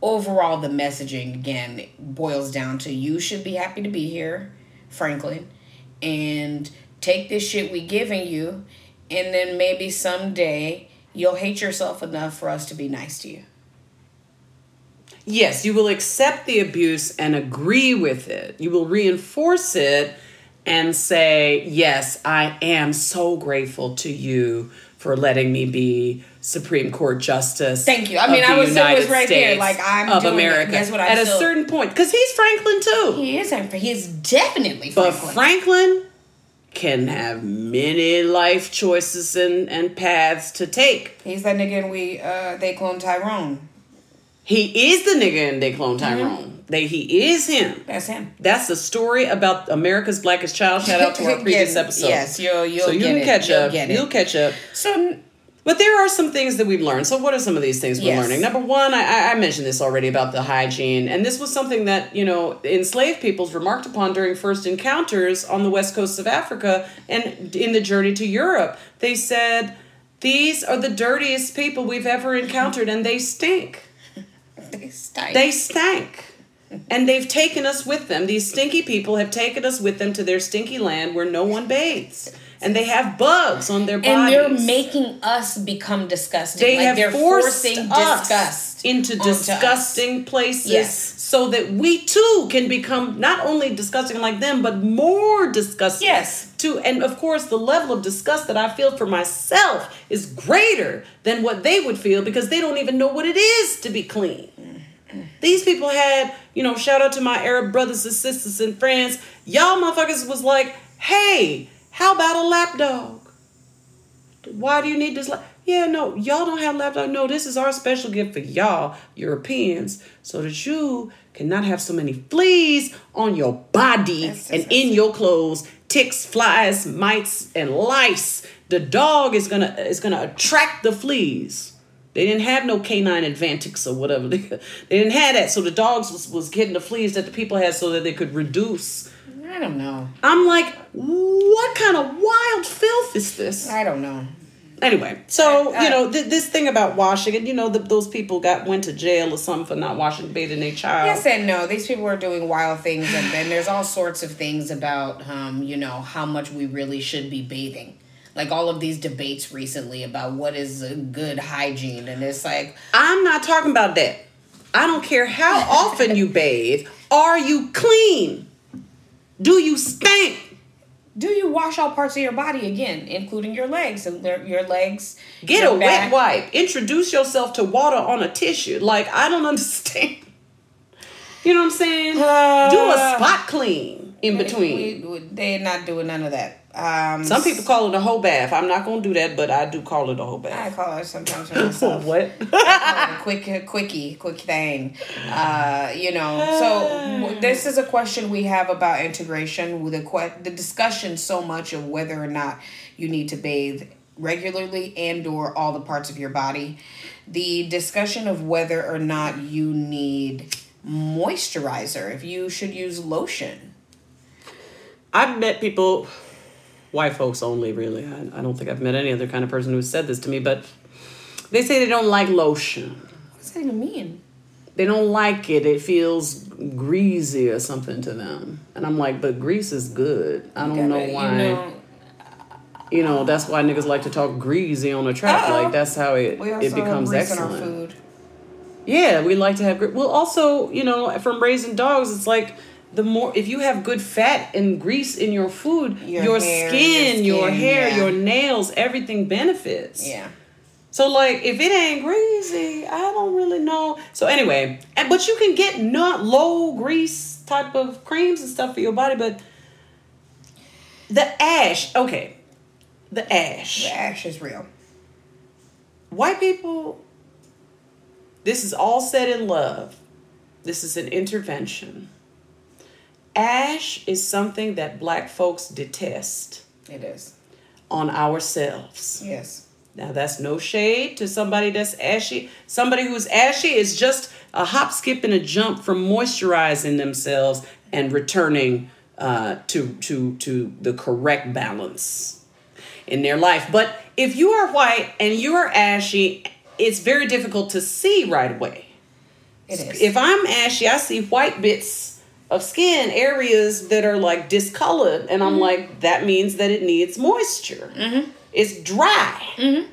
overall the messaging again boils down to you should be happy to be here franklin and take this shit we giving you and then maybe someday you'll hate yourself enough for us to be nice to you Yes, you will accept the abuse and agree with it. You will reinforce it and say, Yes, I am so grateful to you for letting me be Supreme Court Justice. Thank you. I mean, I was- it United was right there, States like, I'm of doing it. America. Guess what, I At a certain point, because he's Franklin too. he is he is definitely Franklin. But franklin can have many life choices and, and paths to take. he's that nigga and we uh they clone tyrone He is the nigga and They Clone Mm-hmm. Tyrone. They, he is him. that's him That's the story about America's Blackest Child. Shout out to our previous Yes, episode. yes, you'll- you'll so you get can it. catch You'll up. get. You'll catch up. so But there are some things that we've learned. So what are some of these things we're Yes. learning? Number one, I- I, I mentioned this already about the hygiene, and this was something that you know enslaved peoples remarked upon during first encounters on the west coast of Africa and in the journey to Europe. They said, "These are the dirtiest people we've ever encountered, and they stink." they stink. They stank. And they've taken us with them. These stinky people have taken us with them to their stinky land where no one bathes. And they have bugs on their bodies. and they're making us become disgusting they like have they're forced forcing us disgust into onto us. disgusting places Yes. so that we too can become not only disgusting like them but more disgusting Yes. too and of course the level of disgust that i feel for myself is greater than what they would feel because they don't even know what it is to be clean these people had, you know, shout out to my Arab brothers and sisters in France. Y'all motherfuckers was like, hey, how about a lap dog? Why do you need this lap? Yeah, no, y'all don't have lap dog. No, this is our special gift for y'all, Europeans, so that you cannot have so many fleas on your body and in your clothes. Ticks, flies, mites, and lice. The dog is gonna is gonna attract the fleas. They didn't have no K9 Advantix or whatever. They, they didn't have that. So the dogs was, was getting the fleas that the people had so that they could reduce. i don't know I'm like, what kind of wild filth is this? i don't know Anyway, so I- you know th- this thing about washing, and you know the, those people got went to jail or something for not washing, bathing their child. Yes and no. These people are doing wild things, and then there's all sorts of things about, um, you know, how much we really should be bathing. Like all of these debates recently about what is a good hygiene, and it's like I'm not talking about that. I don't care how often you bathe. Are you clean? Do you stink? do you wash all parts of your body again, including your legs and their- your legs? Get your a back? wet wipe. Introduce yourself to water on a tissue. Like I don't understand. You know what I'm saying? Do a uh, spot clean in between. We- we- they're not doing none of that. Um, Some people call it a whole bath. I'm not gonna do that, but I do call it a whole bath. I call it sometimes for myself. what? a quick quickie quick thing uh you know so w- this is a question we have about integration with the que- the discussion so much of whether or not you need to bathe regularly and or all the parts of your body the discussion of whether or not you need moisturizer if you should use lotion I've met people, white folks only, really. I, I don't think I've met any other kind of person who said this to me, but they say they don't like lotion. what does that even mean They don't like it. It feels greasy or something to them. And I'm like, but grease is good. I don't know Gotta, why. you know You know, that's why niggas like to talk greasy on a track. Uh-oh. Like that's how it it becomes grease in our excellent. food Yeah, we like to have gre- well. Also, you know, from raising dogs, it's like the more if you have good fat and grease in your food, Your your, hair, skin, your your, hair, yeah. your nails, everything benefits. yeah So like, if it ain't greasy, I don't really know. So anyway, and but you can get not low grease type of creams and stuff for your body, but the ash, okay, the ash. the ash is real White people, this is all said in love. This is an intervention. Ash is something that black folks detest it is on ourselves. yes Now that's no shade to somebody that's ashy. Somebody who's ashy is just a hop, skip, and a jump from moisturizing themselves and returning uh, to to to the correct balance in their life. But if you are white and you are ashy, it's very difficult to see right away. it is If I'm ashy, I see white bits of skin, areas that are like discolored, and I'm mm-hmm. like, that means that it needs moisture. Mm-hmm. It's dry. Mm-hmm.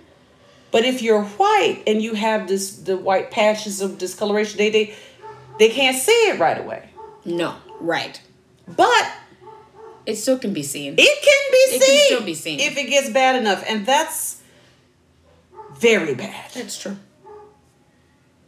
But if you're white and you have this the white patches of discoloration, they they they can't see it right away. no right But It still can be seen. it can be It can still be seen. if it gets bad enough, and that's very bad. It's true.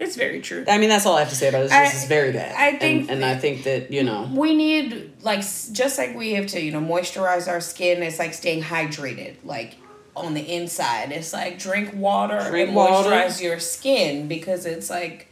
It's very true. I mean, that's all I have to say about this. I- just, it's very bad. I think and, and I think that you know, We need like just like we have to, you know, moisturize our skin. It's like staying hydrated, like on the inside. It's like drink water Drink and water. moisturize your skin because it's like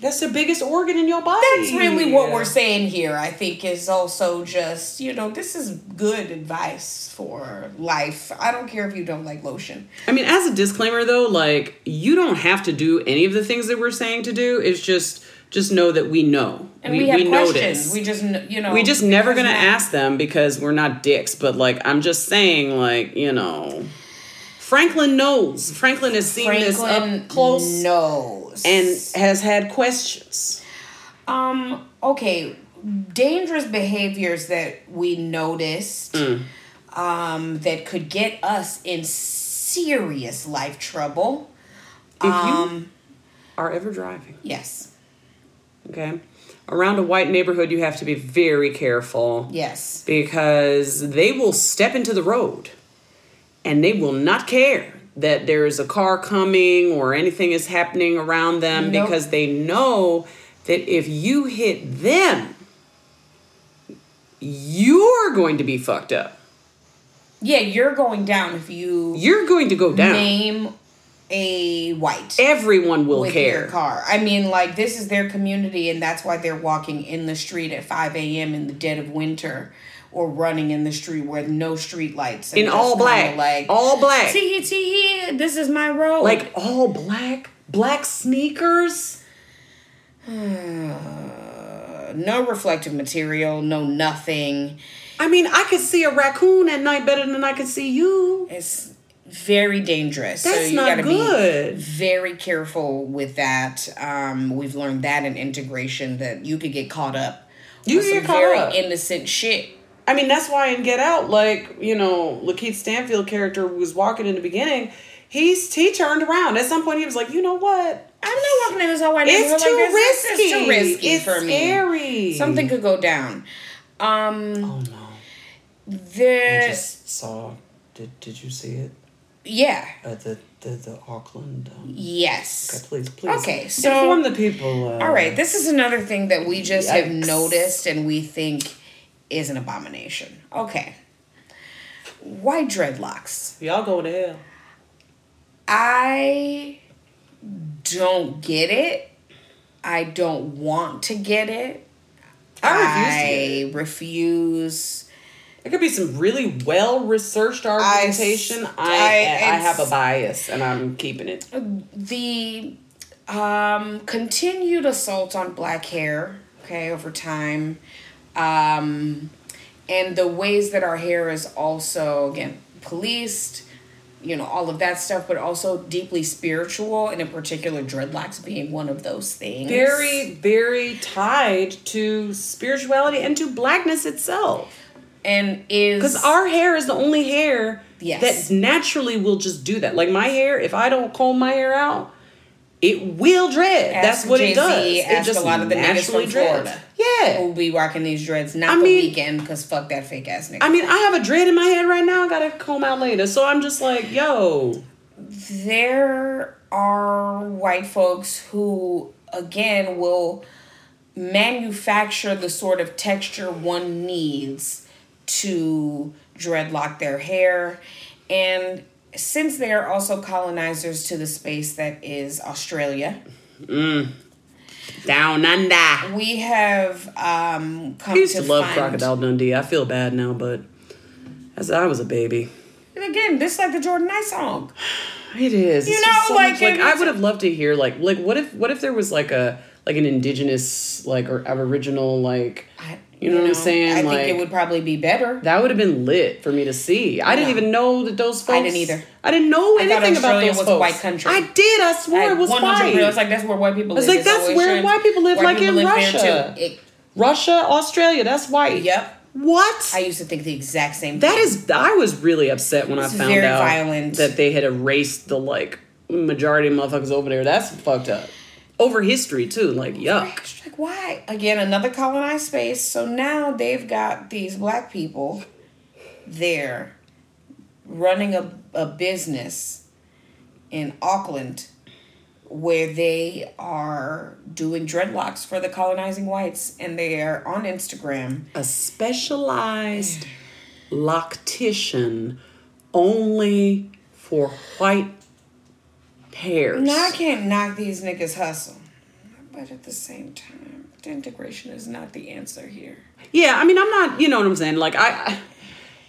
that's the biggest organ in your body. that's really what we're saying here. I think is also just you know this is good advice for life. I don't care if you don't like lotion. I mean, as a disclaimer though, like you don't have to do any of the things that we're saying to do. It's just just know that we know. And we, have questions. notice. We just you know we just never gonna ask them because we're not dicks. But like, I'm just saying, like you know, Franklin knows. Franklin has seen this up close knows and has had questions. Um, okay. Dangerous behaviors that we noticed Mm. um, that could get us in serious life trouble. If you Um, are ever driving, yes. okay, around a white neighborhood, you have to be very careful. Yes. because they will step into the road and they will not care that there is a car coming or anything is happening around them Nope. because they know that if you hit them, you're going to be fucked up. Yeah, you're going down if you You're going to go down. name a white Everyone will with your care. car. I mean, like this is their community, and that's why they're walking in the street at five a.m. in the dead of winter, or running in the street with no street lights In all black. like all black. tee tee. This is my road. like all black. Black sneakers. No reflective material, no nothing. I mean, I could see a raccoon at night better than I could see you. It's very dangerous. so That's you not gotta good. be very careful with that. Um, we've learned that in integration that you could get caught up. You on get caught very up. innocent shit. I mean, that's why in Get Out, like you know, Lakeith Stanfield character was walking in the beginning. He's he turned around at some point. He was like, you know what? I'm not walking in this whole white It's too like this. This is risky. too risky It's for me. scary. Something could go down. Um, Oh no! I just saw. Did Did you see it? yeah, Uh, the the the Auckland. Um, yes. okay, please, please. Okay, so- inform the people. Uh, All right, this is another thing that we just have noticed and we think is an abomination. Okay. Why dreadlocks. Y'all go to hell. I don't get it. I don't want to get it. I refuse to get I refuse. It could be some really well researched argumentation. I I- I, have a bias, and I'm keeping it. the um, continued assault on black hair, okay, over time, um, and the ways that our hair is also, again, policed, you know, all of that stuff, but also deeply spiritual, and in particular, dreadlocks being one of those things. Very, very tied to spirituality and to blackness itself. And is. Because our hair is the only hair Yes. that naturally will just do that. Like my hair, if I don't comb my hair out, it will dread. Ask That's what Jay-Z, it does. It just a lot of the niggas naturally from dreads. Florida. Yeah. will be rocking these dreads, not I the mean- Weeknd, because fuck that fake ass nigga. I mean, I have a dread in my head right now. I gotta comb out later. So I'm just like, yo, there are white folks who again will manufacture the sort of texture one needs to dreadlock their hair and since they are also colonizers to the space that is Australia, down under. we have um, come I used to, to love Crocodile Dundee. I feel bad now, but as I was a baby. And again, this is like the Jordan Knight song. It is. You It's know, so like, much- like I would have loved to hear like like what if what if there was like a like an indigenous like or aboriginal like I, You know what I'm saying? I Like- think it would probably be better. that would have been lit for me to see. I didn't even know that those folks. I didn't either. I didn't know I anything about those was a folks. white country. I did. I swore I it was white. I was like, that's where white people live. like, It's that's where white people live, like people in live Russia. It- Russia, Australia. That's white. yep. What? I used to think the exact same That thing. is, I was really upset when It's I found out violent. that they had erased the like majority of motherfuckers over there. That's fucked up. Over history too, like yuck. Like, why? Again, another colonized space. So now they've got these black people there running a, a business in Auckland where they are doing dreadlocks for the colonizing whites and they are on Instagram. A specialized loctician only for white hairs. Now I can't knock these niggas hustle. But at the same time, integration is not the answer here. Yeah, I mean, I'm not. You know what I'm saying? Like, I, I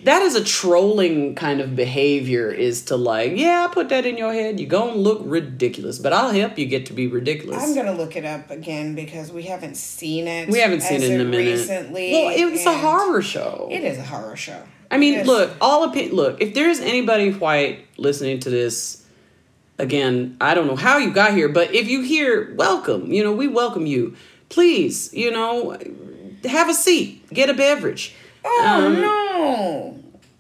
that is a trolling kind of behavior. Is to like, yeah, I put that in your head. You're gonna look ridiculous, but I'll help you get to be ridiculous. I'm gonna look it up again because we haven't seen it. we haven't seen it in a minute. recently. Well, it's a horror show. It is a horror show. I mean, look, all opi- look, if there's anybody white listening to this, again, I don't know how you got here, but if you hear, welcome. You know, we welcome you. Please, you know, have a seat, get a beverage. Oh Um, no!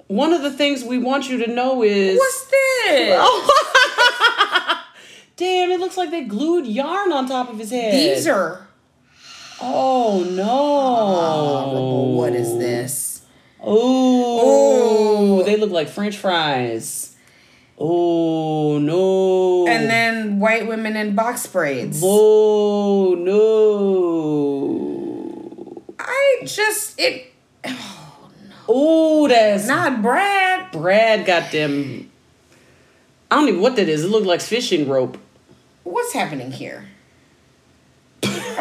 One of the things we want you to know is What's this? Damn, it looks like they glued yarn on top of his head. These are. Oh no. what is this? Oh, they look like French fries. Oh no! And then white women in box braids. oh no! I just it. Oh, that's Not Brad. Brad got them. I don't even know what that is. It looked like fishing rope. What's happening here?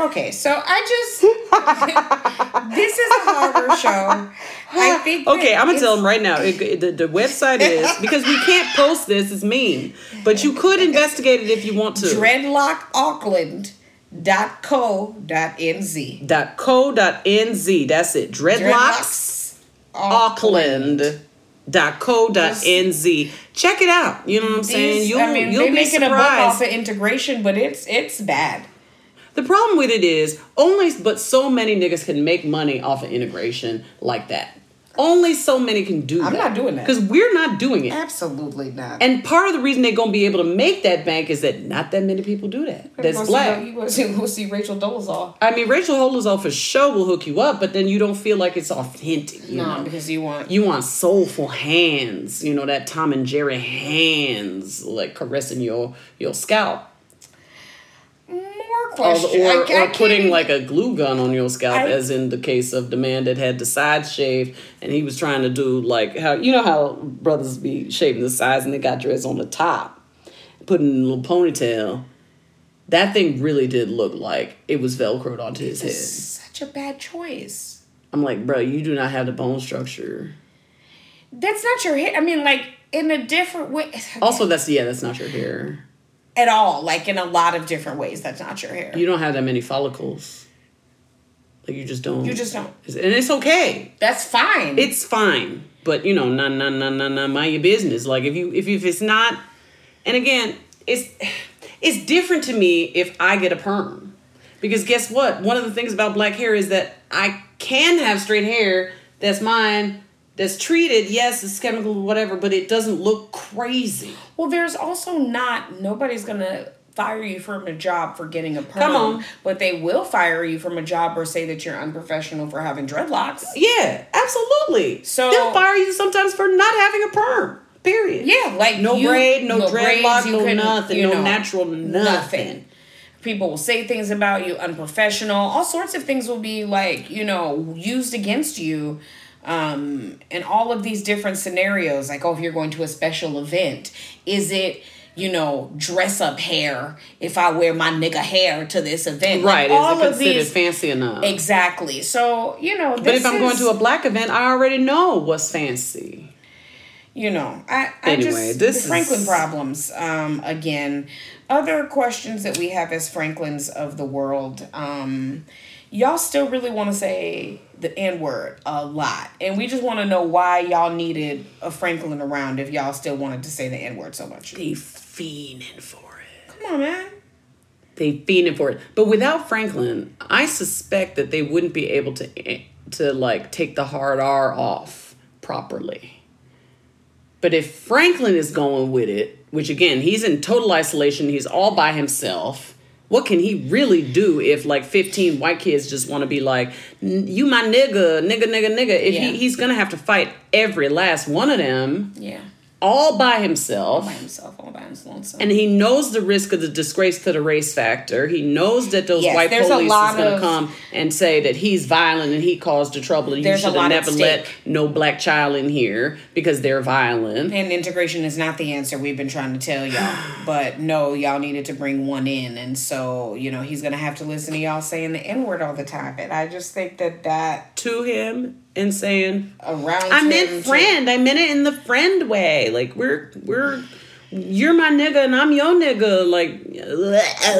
Okay, so I just this is a horror show. I think. Okay, I'm gonna tell them right now. It, it- the, the website is because we can't post this. It's mean, but you could investigate it if you want to. dreadlockauckland.co.nz. dot co dot nz. That's it. Dreadlocks. Auckland. Dot co dot nz. Check it out. You know what I'm saying? You'll I mean, you'll they're be making a buck off of integration, but it's it's bad. The problem with it is only but so many niggas can make money off of integration like that. Only so many can do I'm that. not doing that. Because we're not doing it. Absolutely not. And part of the reason they're gonna be able to make that bank is that not that many people do that. That's You black. go see, go see Rachel Dolezal. I mean, Rachel Dolezal for sure will hook you up, but then you don't feel like it's authentic. You No, know? because you want You want soulful hands, you know that Tom and Jerry hands, like caressing your your scalp, more or, or, I- I or putting even- like a glue gun on your scalp, I- as in the case of the man that had the side shave, and he was trying to do like how you know how brothers be shaving the sides and they got dreads on the top, putting a little ponytail. That thing really did look like it was velcroed onto his head. such a bad choice. I'm like, bro, you do not have the bone structure. That's not your hair. I mean, like in a different way. Also, that's yeah, that's not your hair. At all. Like in a lot of different ways. That's not your hair. You don't have that many follicles. Like you just don't. You just don't. And it's okay. That's fine. It's fine. But you know, nah, nah, nah, nah, nah. Mind your business. Like if you if if it's not, and again, it's it's different to me if I get a perm, because guess what? One of the things about black hair is that I can have straight hair that's mine. That's treated, yes, it's chemical, whatever, but it doesn't look crazy. well, there's also not nobody's gonna fire you from a job for getting a perm. Come on. But they will fire you from a job or say that you're unprofessional for having dreadlocks. Yeah, absolutely. So- they'll fire you sometimes for not having a perm. Period. Yeah, like no you- braid, no, braids, dreadlock, no nothing, you no know, natural nothing. People will say things about you unprofessional. All sorts of things will be like, you know, used against you. Um, in all of these different scenarios, like, oh, if you're going to a special event, is it, you know, dress up hair if I wear my nigga hair to this event? Right? Like, all is it of considered these fancy enough? exactly. So, you know, but if I'm going to a black event, I already know what's fancy. you know, I, I Anyway, just this the Franklin is- problems. Um, again, other questions that we have as Franklins of the world. Um, y'all still really want to say the N word a lot, and we just want to know why y'all needed a Franklin around if y'all still wanted to say the N word so much. They fiending for it. Come on, man. They fiending for it. But without Franklin, I suspect that they wouldn't be able to eh, to like take the hard R off properly. But if Franklin is going with it, which again, he's in total isolation, he's all by himself. What can he really do if like 15 white kids just want to be like, you my nigga, nigga, nigga, nigga? If Yeah. he, he's gonna have to fight every last one of them Yeah, all by himself. All by himself, all by lonesome. And he knows the risk of the disgrace to the race factor. He knows that those Yes, white police is going to come and say that he's violent and he caused the trouble and you should have never let no black child in here because they're violent. And integration is not the answer we've been trying to tell y'all. But no, y'all needed to bring one in. And so, you know, he's going to have to listen to y'all saying the N word all the time. And I just think that that To him and saying, around I him meant to- friend. I meant it in the friend way. Like we're we're you're my nigga and I'm your nigga. Like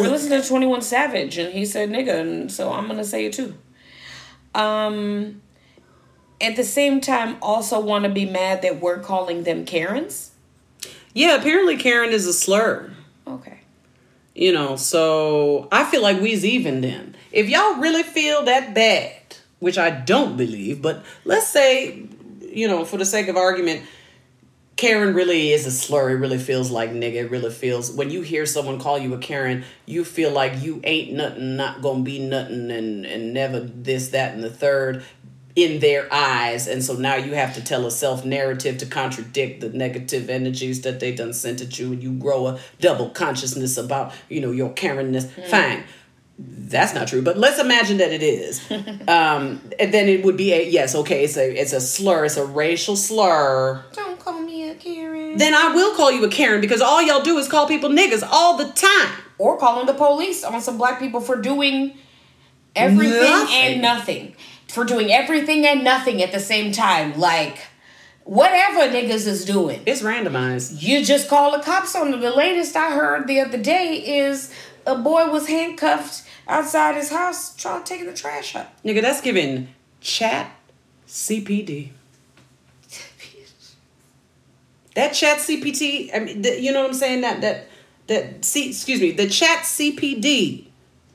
We listened to 21 Savage and he said nigga. And so I'm going to say it too. Um, at the same time, also want to be mad that we're calling them Karens. yeah. Apparently, Karen is a slur. Okay. You know, so I feel like we's even then. If y'all really feel that bad, which I don't believe, but let's say, you know, for the sake of argument, Karen really is a slur. It really feels like nigga. It really feels when you hear someone call you a Karen, you feel like you ain't nothing, not gonna be nothing, and and never this, that, and the third in their eyes. And so now you have to tell a self narrative to contradict the negative energies that they done sent at you, and you grow a double consciousness about you know your Karenness. Mm. Fine. That's not true, but let's imagine that it is. um, and then it would be a yes, okay, it's a it's a slur, it's a racial slur Don't call me a Karen. then I will call you a Karen because all y'all do is call people niggas all the time. or calling the police on some black people for doing everything Nothing. and nothing. For doing everything and nothing at the same time. Like, whatever niggas is doing. It's randomized. You just call the cops on them. The latest I heard the other day is a boy was handcuffed outside his house trying to take the trash out. Nigga, that's giving chat CPD. That chat CPT, I mean, the, you know what I'm saying? That, that, that, C, excuse me, the chat CPD,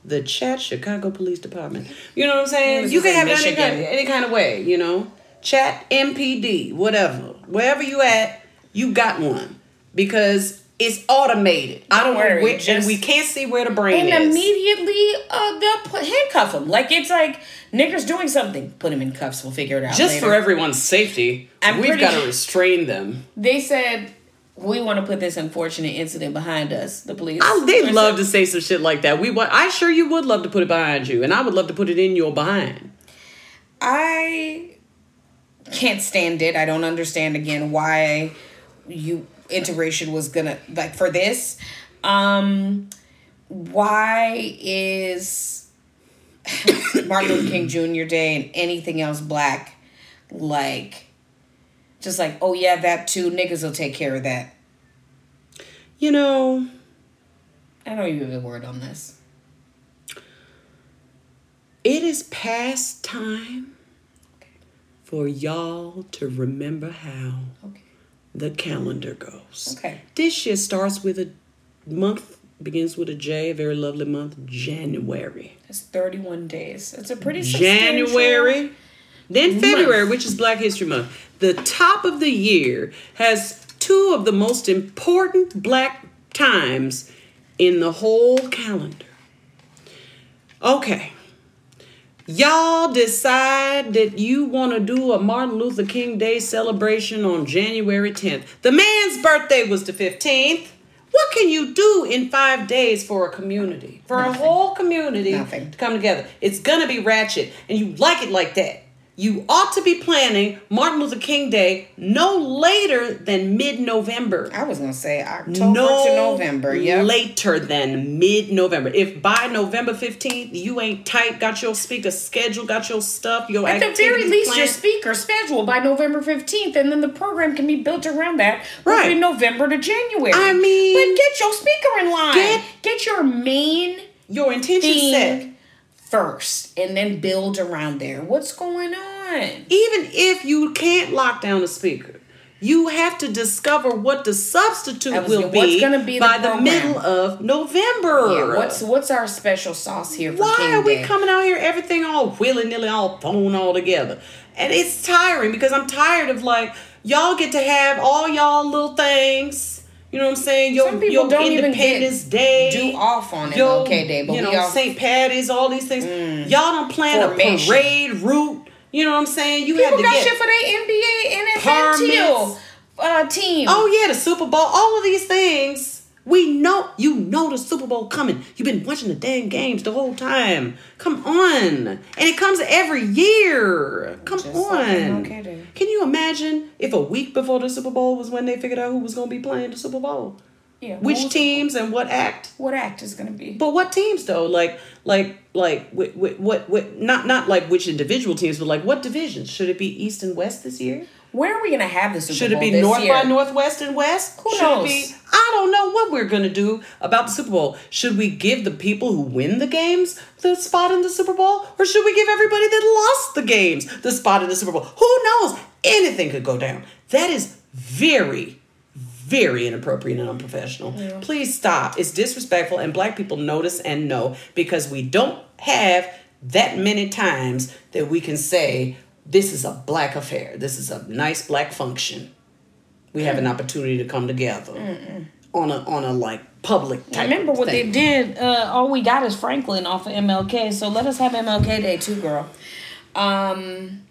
the chat Chicago Police Department. You know what I'm saying? You can have it any kind, any kind of way, you know? chat MPD, whatever, wherever you at, you got one because it's automated. I don't worry, know where, and we can't see where the brain is. And is. immediately, uh, they'll put, handcuff him. Like it's like niggas doing something. Put him in cuffs. We'll figure it out. Just later. for everyone's safety, I'm we've got to restrain them. They said we want to put this unfortunate incident behind us. The police. I, they Or love some- to say some shit like that. We, wa- I sure you would love to put it behind you, and I would love to put it in your behind. I can't stand it. I don't understand again why you integration was gonna like for this. Um why is Martin Luther King Jr. Day and anything else black like just like, oh yeah, that too, niggas will take care of that. You know, I don't even have a word on this. it is past time for y'all to remember how Okay. The calendar goes. Okay. This year starts with a month, begins with a J, a very lovely month, January. It's 31 days. It's a pretty January. Then February, month. which is Black History Month. The top of the year has two of the most important black times in the whole calendar. Okay. Y'all decide that you want to do a Martin Luther King Day celebration on January 10th. The man's birthday was the 15th. What can you do in five days for a community? For Nothing. a whole community Nothing. to come together. It's gonna be ratchet, and you like it like that. You ought to be planning Martin Luther King Day no later than mid November. I was gonna say October No to November. Yeah. later than mid November. If by November 15th you ain't tight, got your speaker schedule, got your stuff, your At the very least, your speaker schedule by November 15th, and then the program can be built around that Right. between November to January. I mean- but get your speaker in line. Get- Get, your main your intention set. First, and then build around there. What's going on? Even if you can't lock down a speaker, you have to discover what the substitute will be, what's gonna be by the program? middle of November. Yeah, what's what's our special sauce here for Why King are we Day? coming out here everything all willy nilly, all thrown all together? And it's tiring because I'm tired of like y'all get to have all y'all little things. You know what I'm saying? Your, Some people your don't even Independence get Day, do off on it. your, MLK Day, but you know Mm. St. Patty's, all these things. Y'all don't plan a Formation. parade route. You know what I'm saying? You People had to got get shit for their NBA, NFL teal, uh, team. Oh yeah, the Super Bowl, all of these things. We know you know the Super Bowl coming. You've been watching the damn games the whole time. Come on. And it comes every year. Come Just on. Can you imagine if a week before the Super Bowl was when they figured out who was going to be playing the Super Bowl? yeah. Which teams and what act? What act is gonna be? But what teams though? Like like like what what what, what not not like which individual teams, but like what divisions? Should it be East and West this year? Where are we gonna have the Super Bowl? Should it be North year? by Northwest and West? Who Should knows? It be, I don't know what we're gonna do about the Super Bowl. Should we give the people who win the games the spot in the Super Bowl, or should we give everybody that lost the games the spot in the Super Bowl? Who knows? Anything could go down. That is very, very inappropriate and unprofessional. Please stop. It's disrespectful, and black people notice and know because we don't have that many times that we can say this is a black affair. This is a nice black function. We have an opportunity to come together on a on a like public type. Remember what thing. they did? Uh, all we got is Franklin off of MLK, so let us have MLK Day too, girl. Um,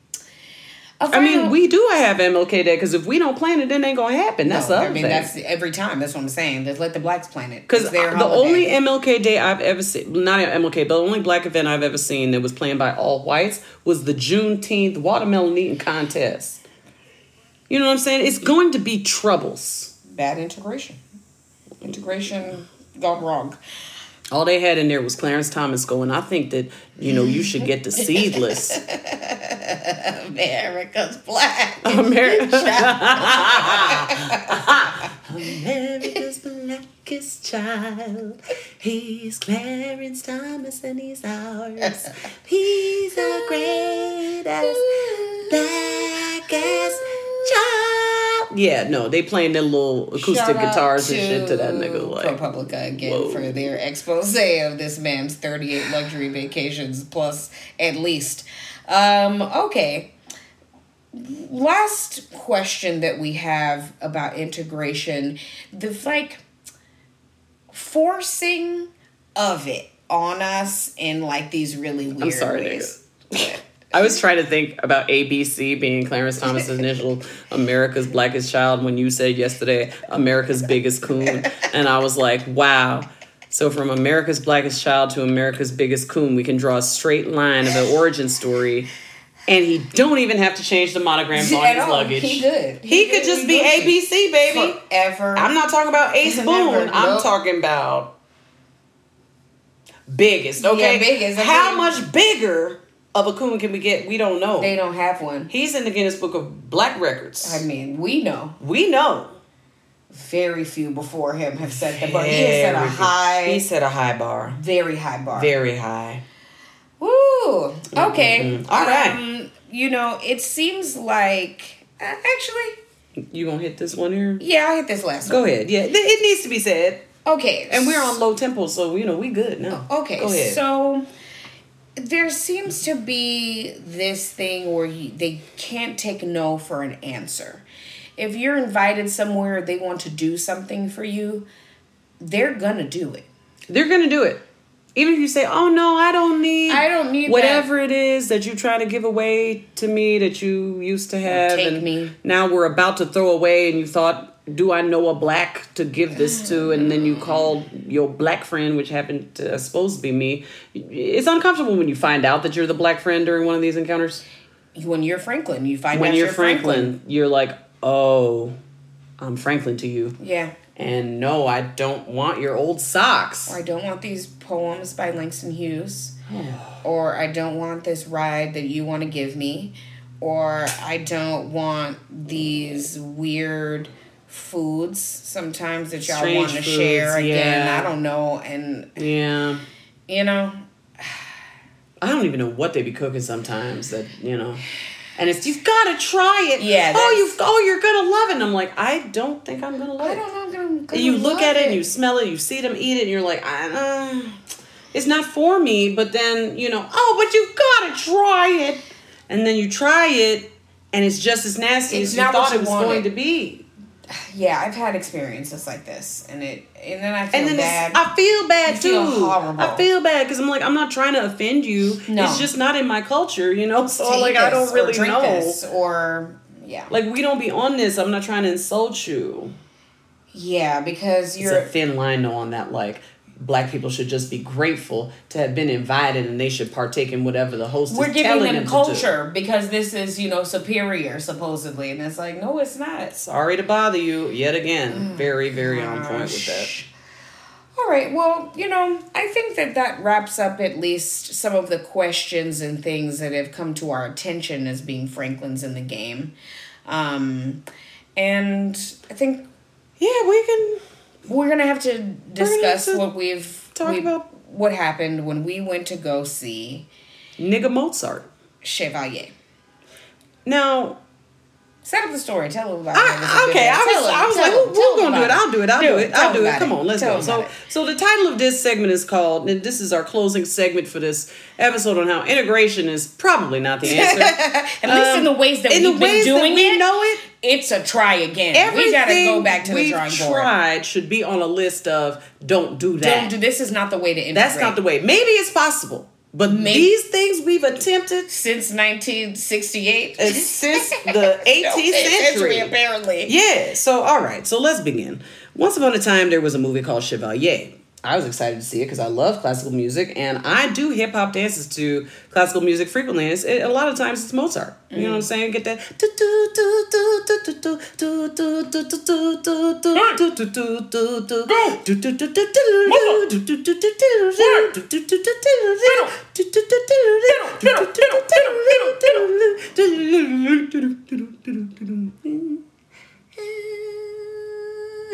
Oh, I mean, we do have MLK Day because if we don't plan it, then it ain't gonna happen. That's No, the I mean thing. that's every time. That's what I'm saying. Just let the blacks plan it. Because It's their the holiday. only MLK Day I've ever seen, not MLK, but the only black event I've ever seen that was planned by all whites was the Juneteenth watermelon eating contest. You know what I'm saying? It's going to be troubles. bad integration. Integration gone wrong. All they had in there was Clarence Thomas going, I think that, you know, you should get the seedless. America's black. America. America's blackest child. He's Clarence Thomas and he's ours. He's the greatest blackest child. Yeah, no, they playing their little acoustic Shout guitars and shit to that nigga. Like, ProPublica again whoa. for their expose of this man's 38 luxury vacations plus at least. Um, okay. last question that we have about integration the like forcing of it on us in like these really weird sorry, ways. I was trying to think about ABC being Clarence Thomas's initial America's Blackest Child when you said yesterday America's Biggest Coon. And I was like, wow. So from America's Blackest Child to America's Biggest Coon, we can draw a straight line of an origin story. And he don't even have to change the monograms on his all. luggage. He good. He, could just be good. ABC, baby. forever. I'm not talking about Ace Boone. I'm talking about biggest. Okay, Yeah, biggest. How much bigger of a coon can we get? We don't know. They don't have one. He's in the Guinness Book of Black Records. I mean, we know we know. very few before him have set the bar. He has set a high, He set a high bar. very high bar. Very high. Woo. Okay. Mhm. All right. Um, you know, it seems like uh, actually, You gonna hit this one here? yeah. I hit this last one. Go one. ahead. Yeah, it needs to be said. Okay. And we're on low tempo, so you know we good now. Okay, Go ahead. so there seems to be this thing where you, they can't take no for an answer. If you're invited somewhere, they want to do something for you, they're gonna do it. They're gonna do it. Even if you say, "Oh no, I don't need, I don't need whatever it is that you try to give away to me that you used to have, take and me. now we're about to throw away, and you thought, do I know a black to give this to? And then you call your black friend, which happened to uh, supposed to be me. It's uncomfortable when you find out that you're the black friend during one of these encounters. When you're Franklin, you find When out you're Franklin, you're like, oh, I'm Franklin to you. Yeah. And no, I don't want your old socks. Or I don't want these poems by Langston Hughes. or I don't want this ride that you want to give me. Or I don't want these weird foods sometimes that y'all want to share again. yeah. I don't know. And, Yeah. you know, I don't even know what they be cooking sometimes that, you know. And it's you've gotta try it. Yeah, Oh, you oh you're gonna love it. And I'm like, I don't think I'm gonna love I it. don't know. I'm gonna, And you look at it and you smell it, you see them eat it, and you're like, I uh, it's not for me, but then, you know, oh, but you've gotta try it. And then you try it and it's just as nasty It's as you thought you it was going to be. Yeah, I've had experiences like this. And it, and then I feel And then bad. I feel bad You too. feel horrible. I feel bad because I'm like, I'm not trying to offend you. No. It's just not in my culture, you know? So, to like, I don't really know. this or yeah. Like, we don't be on this. I'm not trying to insult you. Yeah, because you're a thin line, though, on that. Like, black people should just be grateful to have been invited and they should partake in whatever the host we're is giving telling them them culture because this is you know superior supposedly and it's like no it's not Sorry to bother you yet again. Mm. Very, very on point with that. all right well you know i think that that wraps up at least some of the questions and things that have come to our attention as being franklin's in the game um and i think Yeah, we can. We're gonna have to discuss to what we've talk we- about- what happened when we went to go see Nigga Mozart. chevalier Now, Set up the story. Tell them about it. It was a I, good okay. I was, I was like, them, who, tell who's gonna do it? I'll do it. I'll Do it. I'll do it. Come on, let's go. So, so the title of this segment is called. And this is our closing segment for this episode on how integration is probably not the answer. At least in Um, the ways that in we've the been ways doing that we it, know it. it's a try again. Everything we gotta go back to the drawing board. tried should be on a list of don't do that. Don't do this. Is not the way to integrate. That's not the way. Maybe it's possible, but Maybe- these things we've attempted Since 1968, uh, since the 18th century. apparently. Yeah, so all right, so let's begin. Once upon a time, there was a movie called Chevalier. I was excited to see it because I love classical music and I do hip hop dances to classical music frequently. It's, it, a lot of times it's Mozart. You know what I'm saying? Get that.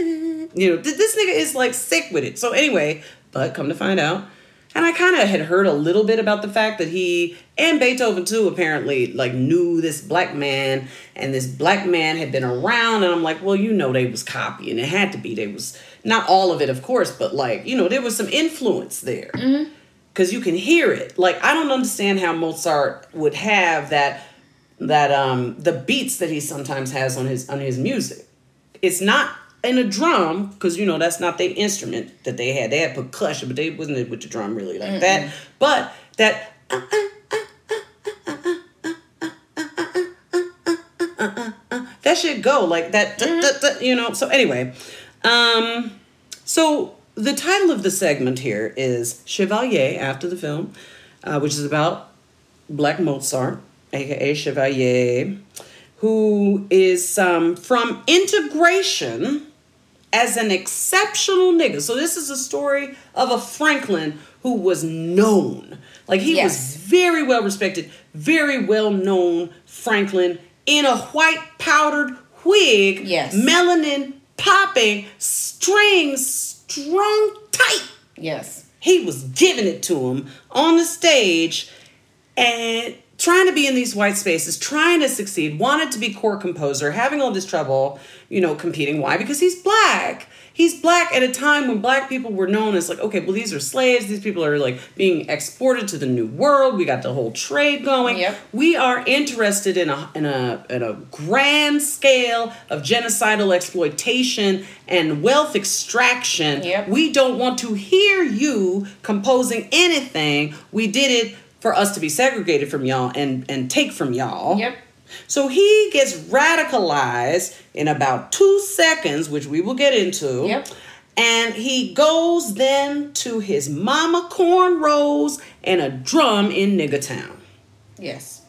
You know, this nigga is like sick with it. So anyway, but come to find out, and I kind of had heard a little bit about the fact that he and Beethoven too apparently like knew this black man, and this black man had been around, and I'm like, well, you know, they was copying. It had to be. They was not all of it, of course, but like you know, there was some influence there because you can hear it. Like I don't understand how Mozart would have that that um the beats that he sometimes has on his on his music. It's not in a drum because you know that's not the instrument that they had. They had percussion, but they wasn't it with the drum really like that. But that that should go like that duh, you know so anyway um so the title of the segment here is chevalier after the film uh, which is about black mozart aka chevalier who is um, from integration as an exceptional nigga so this is a story of a franklin who was known like he Yes. was very well respected very well known franklin in a white powdered wig Yes. melanin popping strings strung tight Yes. he was giving it to him on the stage and trying to be in these white spaces, trying to succeed, wanted to be core composer, having all this trouble, you know, competing. Why? Because he's black. He's black at a time when black people were known as like, okay, well, these are slaves. These people are like being exported to the new world. We got the whole trade going. Yep. We are interested in a in a in a grand scale of genocidal exploitation and wealth extraction. Yep. We don't want to hear you composing anything. We did it for us to be segregated from y'all and and take from y'all. Yep. So he gets radicalized in about two seconds, which we will get into. Yep. And he goes then to his mama cornrows and a drum in Nigga Town. Yes.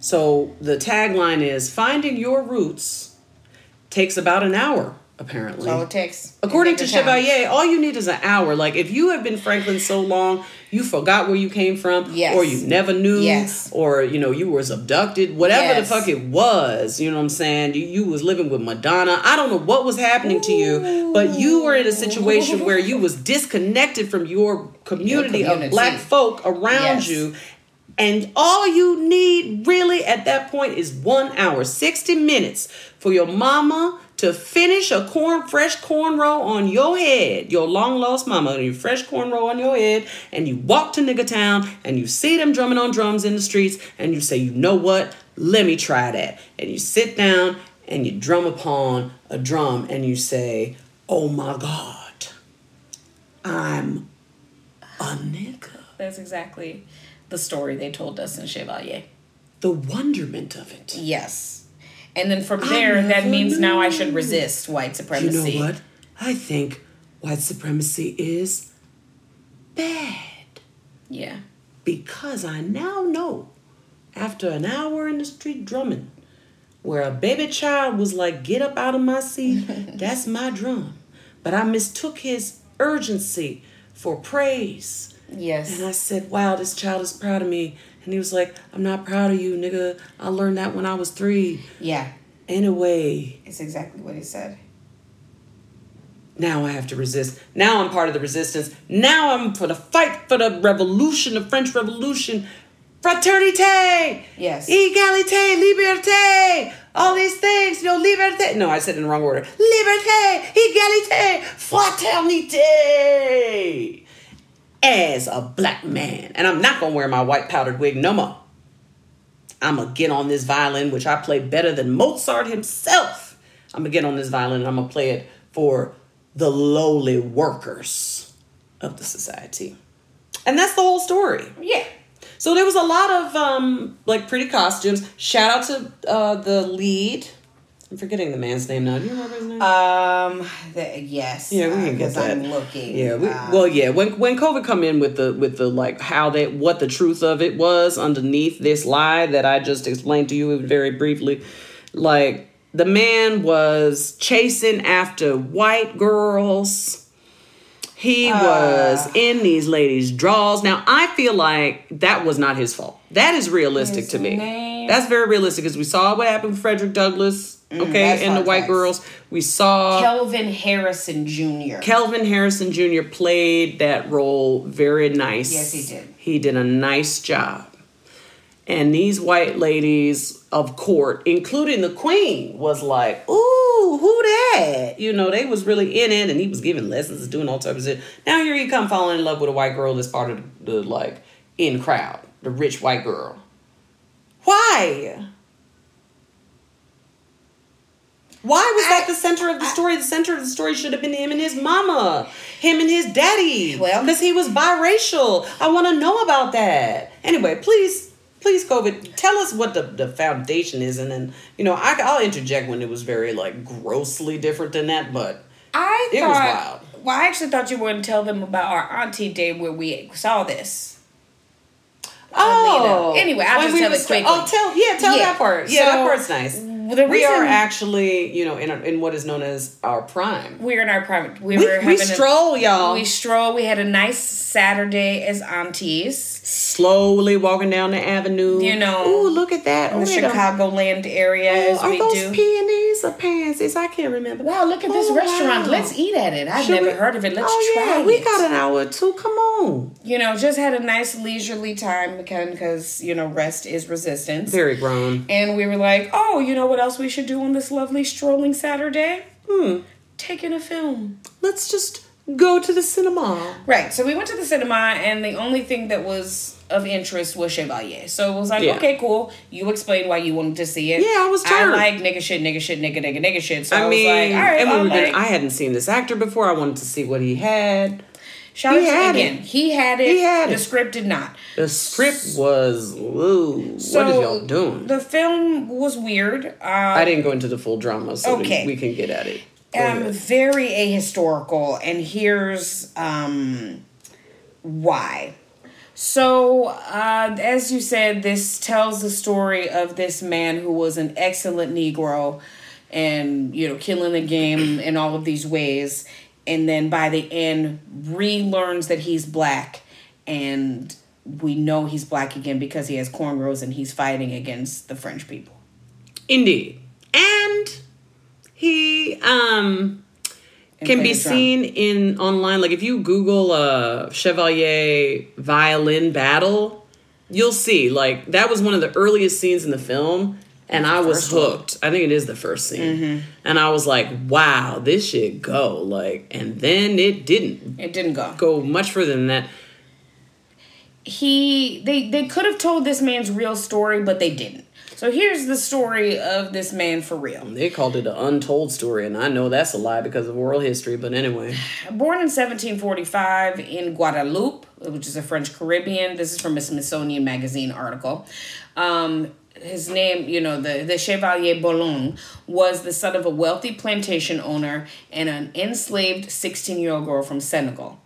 So the tagline is finding your roots takes about an hour, apparently. That's all it takes. According to Nigga town. Chevalier, all you need is an hour. Like if you have been Franklin so long, you forgot where you came from, Yes. or you never knew, Yes. or you know you was abducted, whatever Yes. the fuck it was. You know what I'm saying? You, you was living with Madonna. I don't know what was happening to you, but you were in a situation where you was disconnected from your community, of community. black folk around Yes. you. And all you need really at that point is one hour, 60 minutes for your mama to finish a corn, fresh cornrow on your head, your long lost mama, your fresh cornrow on your head, and you walk to nigga town and you see them drumming on drums in the streets, and you say, you know what? Let me try that. And you sit down and you drum upon a drum and you say, oh my God, I'm a nigga. That's exactly the story they told us in Chevalier. The wonderment of it. Yes. And then from there, that means now I should resist white supremacy. You know what? I think white supremacy is bad Yeah. because I now know after an hour in the street drumming where a baby child was like, Get up out of my seat, that's my drum. But I mistook his urgency for praise. Yes. And I said, Wow, this child is proud of me. And he was like, I'm not proud of you, nigga. I learned that when I was three. yeah. Anyway, It's exactly what he said. now I have to resist. Now I'm part of the resistance. Now I'm for the fight for the revolution, the French Revolution. Fraternité! Yes. Egalité, liberté! All these things, you know, liberté. No, I said it in the wrong order. Liberté, egalité, fraternité! As a black man. And I'm not gonna wear my white powdered wig no more. I'm gonna get on this violin, which I play better than Mozart himself. I'm gonna get on this violin and I'm gonna play it for the lowly workers of the society. And that's the whole story. Yeah. So there was a lot of um like pretty costumes. Shout out to uh the lead. I'm forgetting the man's name now. Do you remember his name? Um. The, yes. Yeah, we can get that. I'm looking. Yeah, we, um, well, yeah. When when COVID come in with the with the like how that what the truth of it was underneath this lie that I just explained to you very briefly, like the man was chasing after white girls. He Ah. was in these ladies' draws. Now I feel like that was not his fault. That is realistic to me. name- That's very realistic because we saw what happened with Frederick Douglass. Okay, Mm, that's and the white girls. We saw Kelvin Harrison Jr. Kelvin Harrison Jr. played that role very nice. Yes, he did. He did a nice job. And these white ladies of court, including the queen, was like, "Ooh, who that?" You know, they was really in it, and he was giving lessons and doing all types of shit. Now here you come falling in love with a white girl that's part of the like in crowd, the rich white girl. Why? Why was I- that the center of the story? The center of the story should have been him and his mama, him and his daddy. Well- because he was biracial. I want to know about that. Anyway, please, please, COVID, tell us what the, the foundation is, and then you know I, I'll interject when it was very like grossly different than that, but I It was thought. Well, I actually thought you were going to tell them about our auntie day where we saw this. oh, Alita. Anyway, I'll just we tell it quickly. Oh, tell yeah, tell Yeah. that part. Yeah, that part's nice. The we are actually, you know, in a, in what is known as our prime. We're in our prime. We, We, were we stroll, A, y'all. we stroll. We had a nice Saturday as aunties slowly walking down the avenue. You know, ooh, look at that. in the a- Chicagoland area Oh, as are we those do. peonies or pansies? I can't remember. wow, look at this Oh, restaurant. wow. Let's eat at it. I've Should never we- heard of it. Let's oh, try yeah, we got an hour or two. Come on. you know, just had a nice leisurely time because you know rest is resistance. Very grown. And we were like, oh, you know what else we should do on this lovely strolling Saturday? Hmm. Taking a film. Let's just go to the cinema. Right. So we went to the cinema, and the only thing that was of interest was Chevalier. So it was like, Yeah. okay, cool. You explained why you wanted to see it. Yeah, I was I like nigga shit, nigga shit, nigga, nigga, nigga shit. So I, I was mean, like, all right, and we I'll were gonna, I hadn't seen this actor before. I wanted to see what he had. shout he out to- had it. He had it. He had the it. script did not. The script was, ooh, So what is y'all doing? The film was weird. Um, I didn't go into the full drama, so Okay. we, we can get at it. Um, very ahistorical, and here's um, why. So, uh, as you said, this tells the story of this man who was an excellent Negro and, you know, killing the game in all of these ways. And then by the end, relearns that he's black. And we know he's black again because he has cornrows and he's fighting against the French people. Indeed. And he um can be seen in online. Like if you google uh chevalier violin battle you'll see. Like that was one of the earliest scenes in the film and i was First one. Mm-hmm. hooked. I think it is the first scene. And i was like wow this shit go. Like and then it didn't It didn't go. go much further than that. He they they could have told this man's real story but they didn't so here's the story of this man for real. They called it an untold story and i know that's a lie because of oral history but anyway. Born in 1745 in guadeloupe which is a french caribbean. This is from a smithsonian magazine article. Um his name, you know, the, the Chevalier Bologne was the son of a wealthy plantation owner and an enslaved 16 year old girl from Senegal.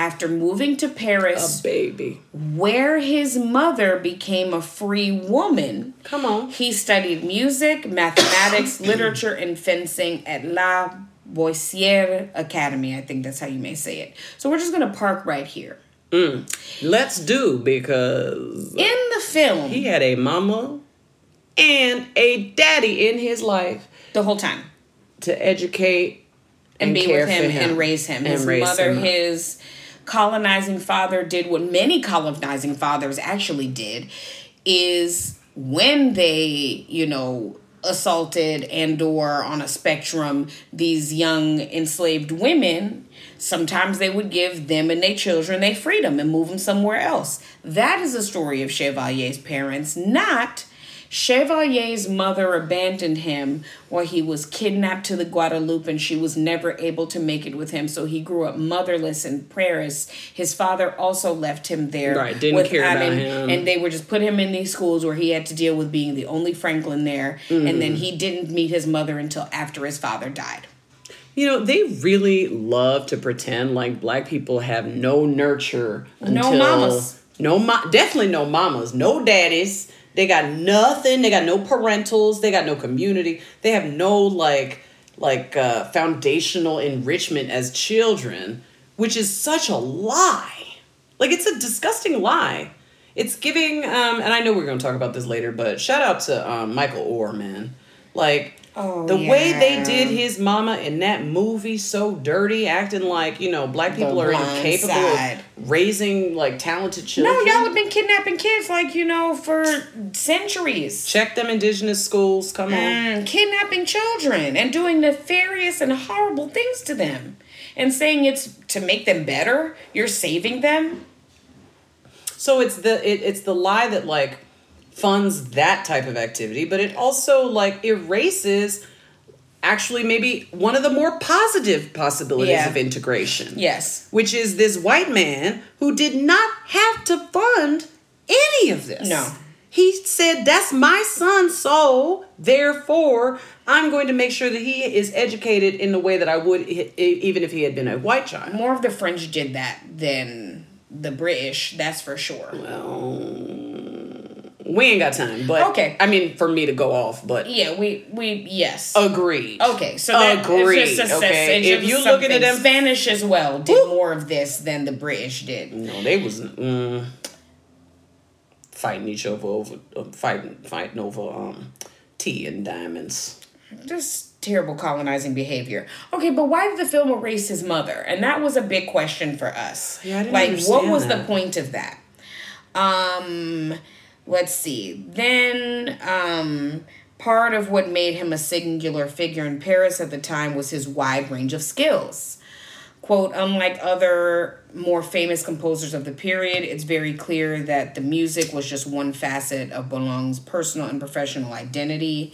After moving to Paris, a baby where his mother became a free woman, come on He studied music, mathematics, literature, and fencing at La Boissière Academy. I think that's how you may say it. So we're just going to park right here. Mm. let's do because In the film, He had a mama and a daddy in his life the whole time, to educate and, be care with him, him and raise him. and His raise mother, him his colonizing father did what many colonizing fathers actually did is when they, you know, assaulted and or on a spectrum these young enslaved women sometimes they would give them and their children their freedom and move them somewhere else. That is the story of chevalier's parents not Chevalier's mother abandoned him while he was kidnapped to the Guadeloupe and she was never able to make it with him. So he grew up motherless in Paris. His father also left him there. Right, didn't care without about him. And they were just put him in these schools where he had to deal with being the only Franklin there. And Mm-hmm. then he didn't meet his mother until after his father died. You know, they really love to pretend like black people have no nurture until mamas. no mo- definitely no mamas, no daddies. They got nothing. They got no parentals. They got no community. They have no like like uh, foundational enrichment as children, which is such a lie. Like it's a disgusting lie. It's giving, um, and I know we're going to talk about this later, but shout out to um, Michael Orr, man. Like Oh, the way they did his mama in that movie, so dirty, acting like you know black people are incapable Side. of raising like talented children. No, y'all have been kidnapping kids like, you know, for centuries. Check them indigenous schools. Come on. Mm, kidnapping children and doing nefarious and horrible things to them and saying it's to make them better you're saving them So it's the it, it's the lie that like funds that type of activity, but it also like erases actually maybe one of the more positive possibilities Yeah. of integration. Yes. Which is this white man who did not have to fund any of this. No. He said, That's my son, so therefore I'm going to make sure that he is educated in the way that I would even if he had been a white child. More of the French did that than the British, that's for sure. We ain't got time, but Okay. I mean, for me to go off, but Yeah, we we yes. agreed. Okay, so that agreed. It's just a, okay, it's if you looking at them, Spanish as well did more of this than the British did. no, they was mm, fighting each other over uh, fighting fighting over um tea and diamonds. Just terrible colonizing behavior. Okay, but why did the film erase his mother? And that was a big question for us. Yeah, I didn't like, what was the point of that? Um, let's see. Then, um, part of what made him a singular figure in Paris at the time was his wide range of skills. Quote, unlike other more famous composers of the period, it's very clear that the music was just one facet of Bologne's personal and professional identity.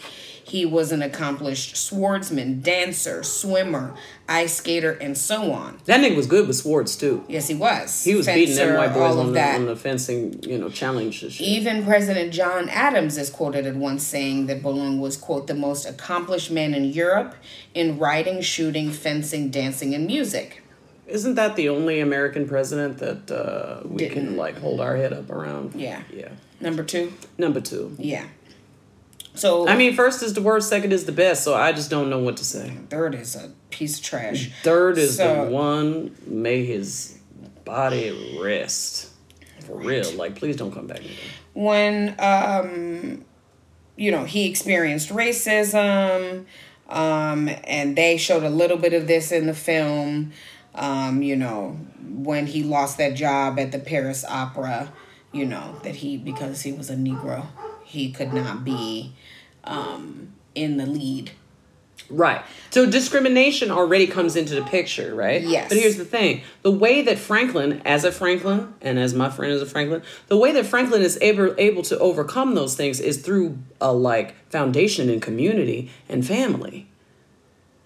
He was an accomplished swordsman, dancer, swimmer, ice skater, and so on. That nigga was good with swords too. Yes, he was. He was beating them Fencer, white boys all of on the, that. on the fencing, you know, challenge and shit. Even President John Adams is quoted at once saying that Bologne was, quote, the most accomplished man in Europe in riding, shooting, fencing, dancing, and music. Isn't that the only American president that uh, we Didn't. can like hold our head up around? Yeah. Yeah. Number two? Number two. Yeah. So, I mean, first is the worst, second is the best, so I just don't know what to say. third is a piece of trash. Third is So- the one, may his body rest. For real. Like, please don't come back again. when um you know he experienced racism um and they showed a little bit of this in the film um you know when he lost that job at the Paris Opera you know that he because he was a negro he could not be um in the lead Right. So discrimination already comes into the picture, right? Yes. But here's the thing the way that Franklin, as a Franklin, and as my friend is a Franklin, the way that Franklin is able, able to overcome those things is through a like foundation in community and family.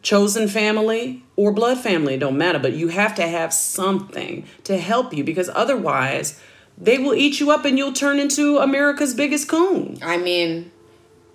Chosen family or blood family, don't matter, but you have to have something to help you because otherwise they will eat you up and you'll turn into America's biggest coon. I mean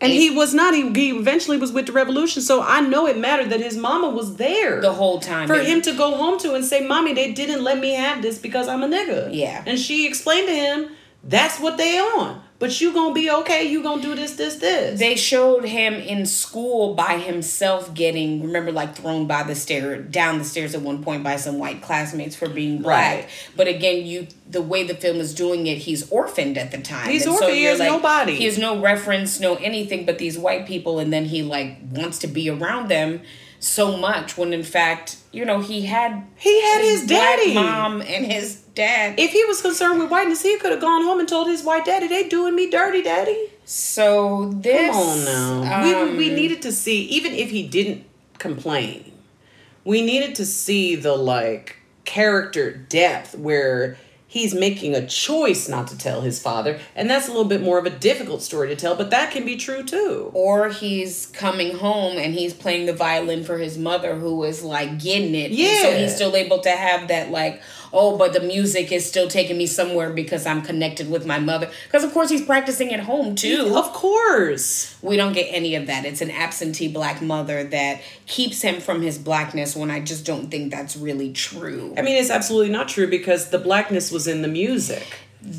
And he was not. He, he eventually was with the revolution. So I know it mattered that his mama was there the whole time for him to go home to and say, "Mommy, they didn't let me have this because I'm a nigga." Yeah. And she explained to him, "That's what they on. But you gonna be okay. You gonna do this, this, this." they showed him in school by himself getting remember like thrown by the stair down the stairs at one point by some white classmates for being black Right. but again you the way the film is doing it he's orphaned at the time He's And orphaned. He you're has nobody. he has no reference no anything but these white people and then he like wants to be around them so much when in fact you know he had He had his daddy. mom and his dad if he was concerned with whiteness, he could have gone home and told his white daddy, "They doing me dirty, daddy." so this Come on now. we, um, we needed to see, even if he didn't complain, we needed to see the like character depth where he's making a choice not to tell his father. And that's a little bit more of a difficult story to tell, but that can be true too. or he's coming home and he's playing the violin for his mother who is like getting it. yeah so he's still able to have that like, oh, but the music is still taking me somewhere because I'm connected with my mother. Because of course he's practicing at home too. Of course. We don't get any of that. It's an absentee black mother that keeps him from his blackness when I just don't think that's really true. I mean, it's absolutely not true because the blackness was in the music.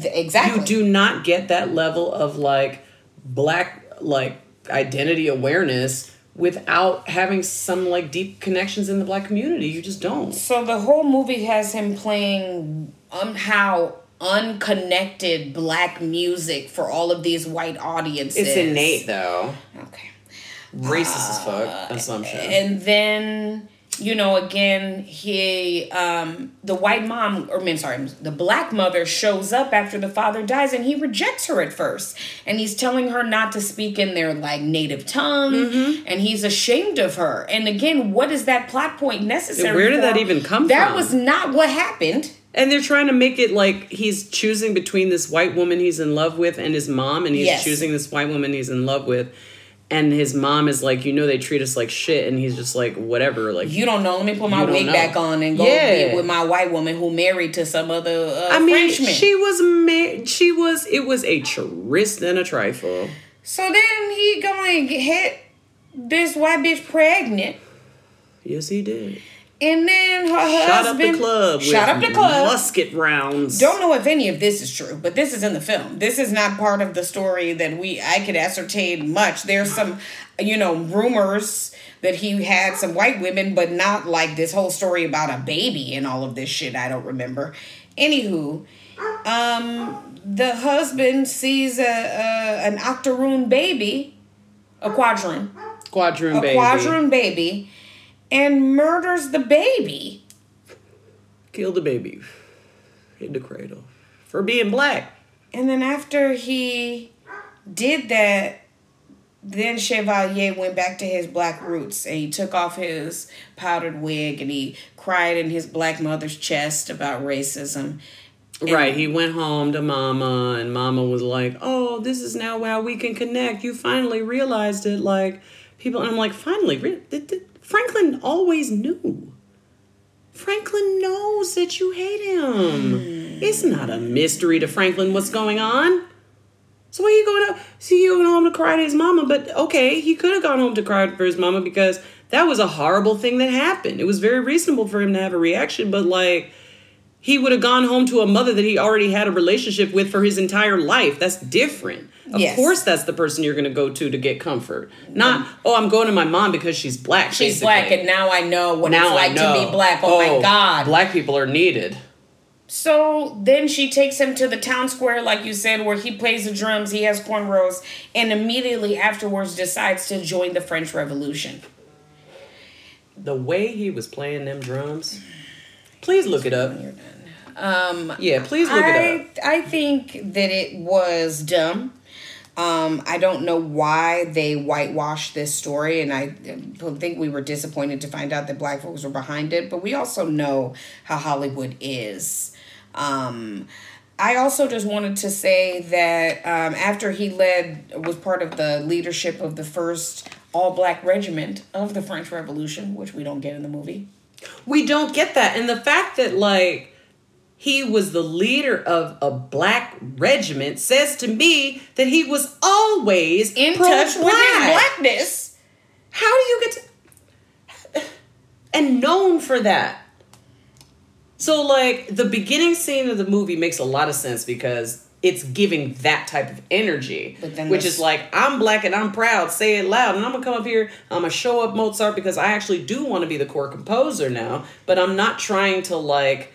Exactly. You do not get that level of like black like identity awareness without having some like deep connections in the black community. You just don't. So the whole movie has him playing um how unconnected black music for all of these white audiences. It's innate though. Okay. Racist as fuck assumption. And then you know again he um the white mom or I mean sorry the black mother shows up after the father dies and he rejects her at first and he's telling her not to speak in their like native tongue Mm-hmm. and he's ashamed of her and again what is that plot point necessary Where did for? that even come that from? That was not what happened And they're trying to make it like he's choosing between this white woman he's in love with and his mom, and he's Yes. choosing this white woman he's in love with. And his mom is like, you know, they treat us like shit, and he's just like, whatever, like You don't know. Let me put my wig know. back on and go Yeah. with my white woman who married to some other uh, I mean, Frenchman. she was ma- she was it was a tryst and a trifle. so then he going hit this white bitch pregnant, Yes, he did. And then her Shot up the club. Shot with up the club. Musket rounds. Don't know if any of this is true, but this is in the film. This is not part of the story that we I could ascertain much. There's some, you know, rumors that he had some white women, but not like this whole story about a baby and all of this shit. I don't remember. Anywho, um, the husband sees a, a an octoroon baby, a quadroon, quadroon a baby. quadroon baby, and murders the baby. Killed the baby in the cradle for being black. And then after he did that, then Chevalier went back to his black roots and he took off his powdered wig and he cried in his black mother's chest about racism. Right, he went home to mama, and mama was like, "Oh, this is now how we can connect. You finally realized it." Like people, and I'm like, "Finally, re- Franklin always knew. Franklin knows that you hate him. Hmm. It's not a mystery to Franklin what's going on." So why are you going to see you going home to cry to his mama? But okay, he could have gone home to cry for his mama because that was a horrible thing that happened. It was very reasonable for him to have a reaction, but like he would have gone home to a mother that he already had a relationship with for his entire life. That's different. Of Yes. course, that's the person you're going to go to to get comfort. Not, oh, I'm going to my mom because she's black. She's basically. black and now I know what now it's like to be black. Oh, my oh, God. Black people are needed. So then she takes him to the town square, like you said, where he plays the drums, he has cornrows, and immediately afterwards decides to join the French Revolution. The way he was playing them drums. Please look it up. Um, Yeah, please look it up. I, I think that it was dumb. Um, I don't know why they whitewashed this story, and I think we were disappointed to find out that black folks were behind it. But we also know how Hollywood is. Um, I also just wanted to say that um, after he led, was part of the leadership of the first all black regiment of the French Revolution, which we don't get in the movie. We don't get that. And the fact that, like, he was the leader of a black regiment says to me that he was always In touch with his blackness. How do you get to. And known for that. So, like, the beginning scene of the movie makes a lot of sense because it's giving that type of energy. But then which is like, I'm black and I'm proud, say it loud. And I'm gonna come up here, I'm gonna show up Mozart because I actually do wanna be the core composer now. But I'm not trying to, like,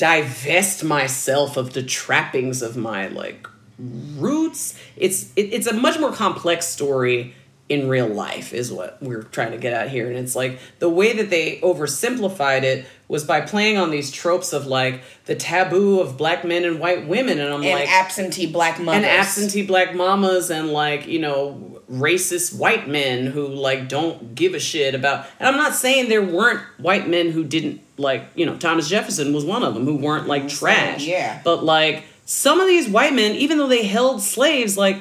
divest myself of the trappings of my, like, roots. It's it, it's a much more complex story in real life is what we're trying to get at here and it's like the way that they oversimplified it was by playing on these tropes of like the taboo of black men and white women and I'm And like absentee black mothers. and absentee black mamas and like you know racist white men who like don't give a shit about and i'm not saying there weren't white men who didn't like you know thomas jefferson was one of them who weren't like mm-hmm. trash yeah. but like some of these white men even though they held slaves like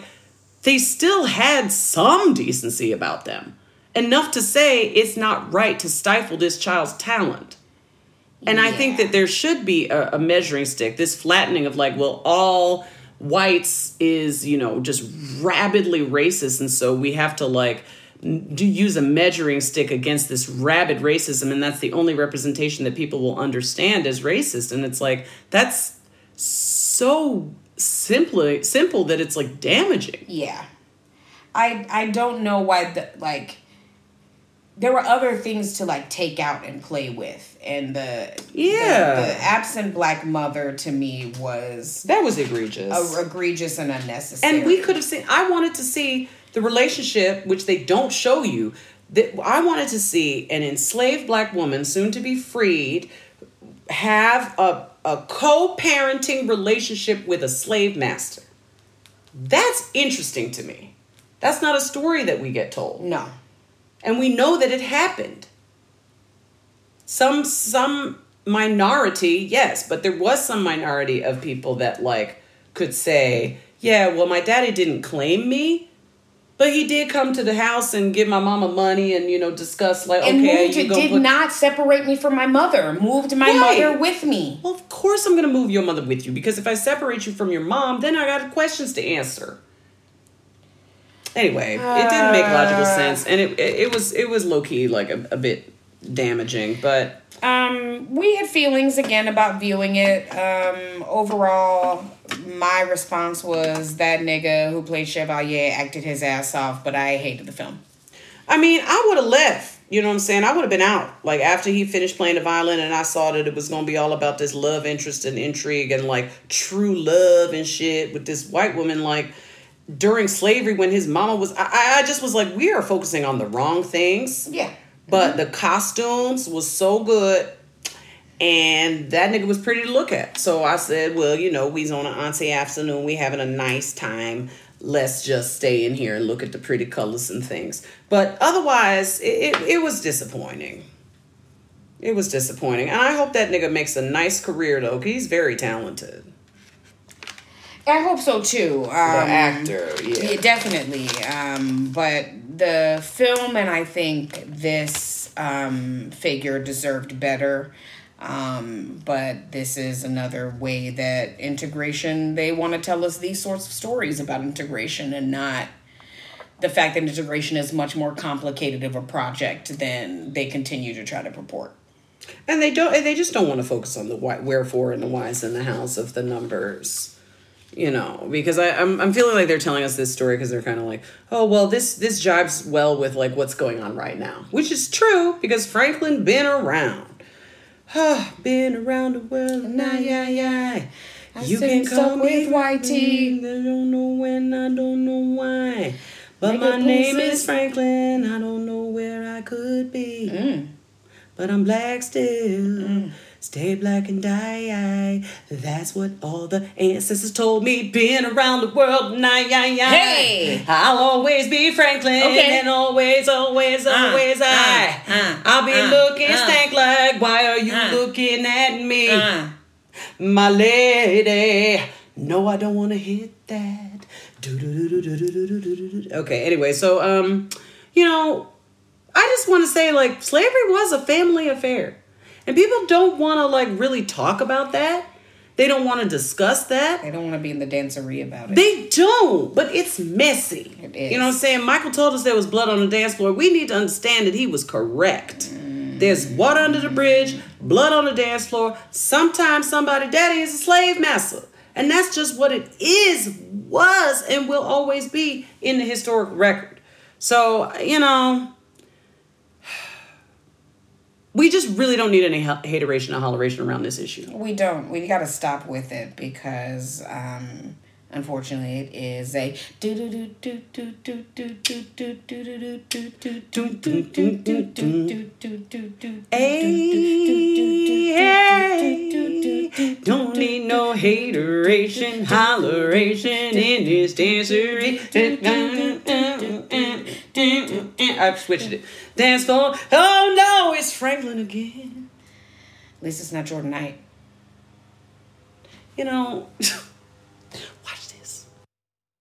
they still had some decency about them enough to say it's not right to stifle this child's talent and I think that there should be a, a measuring stick. This flattening of like, well, all whites is you know just rabidly racist, and so we have to like do use a measuring stick against this rabid racism, and that's the only representation that people will understand as racist. And it's like that's so simply simple that it's like damaging. Yeah. I I don't know why the like there were other things to like take out and play with and the Yeah. the, the absent black mother to me was That was egregious. a, egregious and unnecessary. And we could have seen. I wanted to see the relationship, which they don't show you. That I wanted to see an enslaved black woman, soon to be freed, have a a co-parenting relationship with a slave master. That's interesting to me. That's not a story that we get told, no. and we know that it happened. Some some minority, yes, but there was some minority of people that like could say, "Yeah, well, my daddy didn't claim me, But he did come to the house and give my mama money and you know discuss like And okay moved, you did put- not separate me from my mother. Moved my Right. mother with me. Well, of course I'm gonna move your mother with you because if I separate you from your mom, then I got questions to answer. Anyway, it didn't make logical Uh. sense, and it it, it was it was low key like a, a bit damaging, but Um, we had feelings again about viewing it. Um, overall, my response was that nigga who played Chevalier acted his ass off, but I hated the film. I mean, I would have left. You know what I'm saying? I would have been out. Like after he finished playing the violin, and I saw that it was gonna be all about this love interest and intrigue and like true love and shit with this white woman. Like during slavery, when his mama was, I, I I just was like, we are focusing on the wrong things. Yeah. But mm-hmm. the costumes was so good. And that nigga was pretty to look at. So I said, well, you know, we's on an auntie afternoon. We having a nice time. Let's just stay in here and look at the pretty colors and things. But otherwise, it, it, it was disappointing. It was disappointing. And I hope that nigga makes a nice career, though, he's very talented. I hope so too. Um, The actor, yeah. Yeah, definitely. Um, but the film and I think this um, figure deserved better. Um, but this is another way that integration, they want to tell us these sorts of stories about integration and not the fact that integration is much more complicated of a project than they continue to try to purport. And they don't. They just don't want to focus on the why, wherefore and the whys in the house of the numbers, you know. Because I, I'm, I'm feeling like they're telling us this story because they're kind of like, oh well, this this jives well with like what's going on right now, which is true because Franklin been around, been around the world, nah, yeah, yeah. You can call me with YT. I don't know when, I don't know why, but Nigga, my name is Franklin. I don't know where I could be Mm. but I'm black still. Stay black and die. That's what all the ancestors told me. Been around the world, and I, I, I. Hey, I'll always be Franklin, okay. and always, always, uh, always uh, I. Uh, I'll be uh, looking uh. stank like. Why are you uh. looking at me, my lady? No, I don't want to hit that. Okay. Anyway, so um, you know, I just want to say like slavery was a family affair. And people don't want to like really talk about that. They don't want to discuss that. They don't want to be in the dancery about it. They don't, but it's messy. It is. You know what I'm saying? Michael told us there was blood on the dance floor. We need to understand that he was correct. There's water under the bridge, blood on the dance floor. Sometimes somebody daddy is a slave master. And that's just what it is, was, and will always be in the historic record. So, you know, we just really don't need any hateration or holleration around this issue. We don't. We got to stop with it because, um, unfortunately, it is a don't need no hateration, holleration in this dancery. I've switched it. Dance floor. Oh no, it's Franklin again. At least it's not Jordan Knight. You know,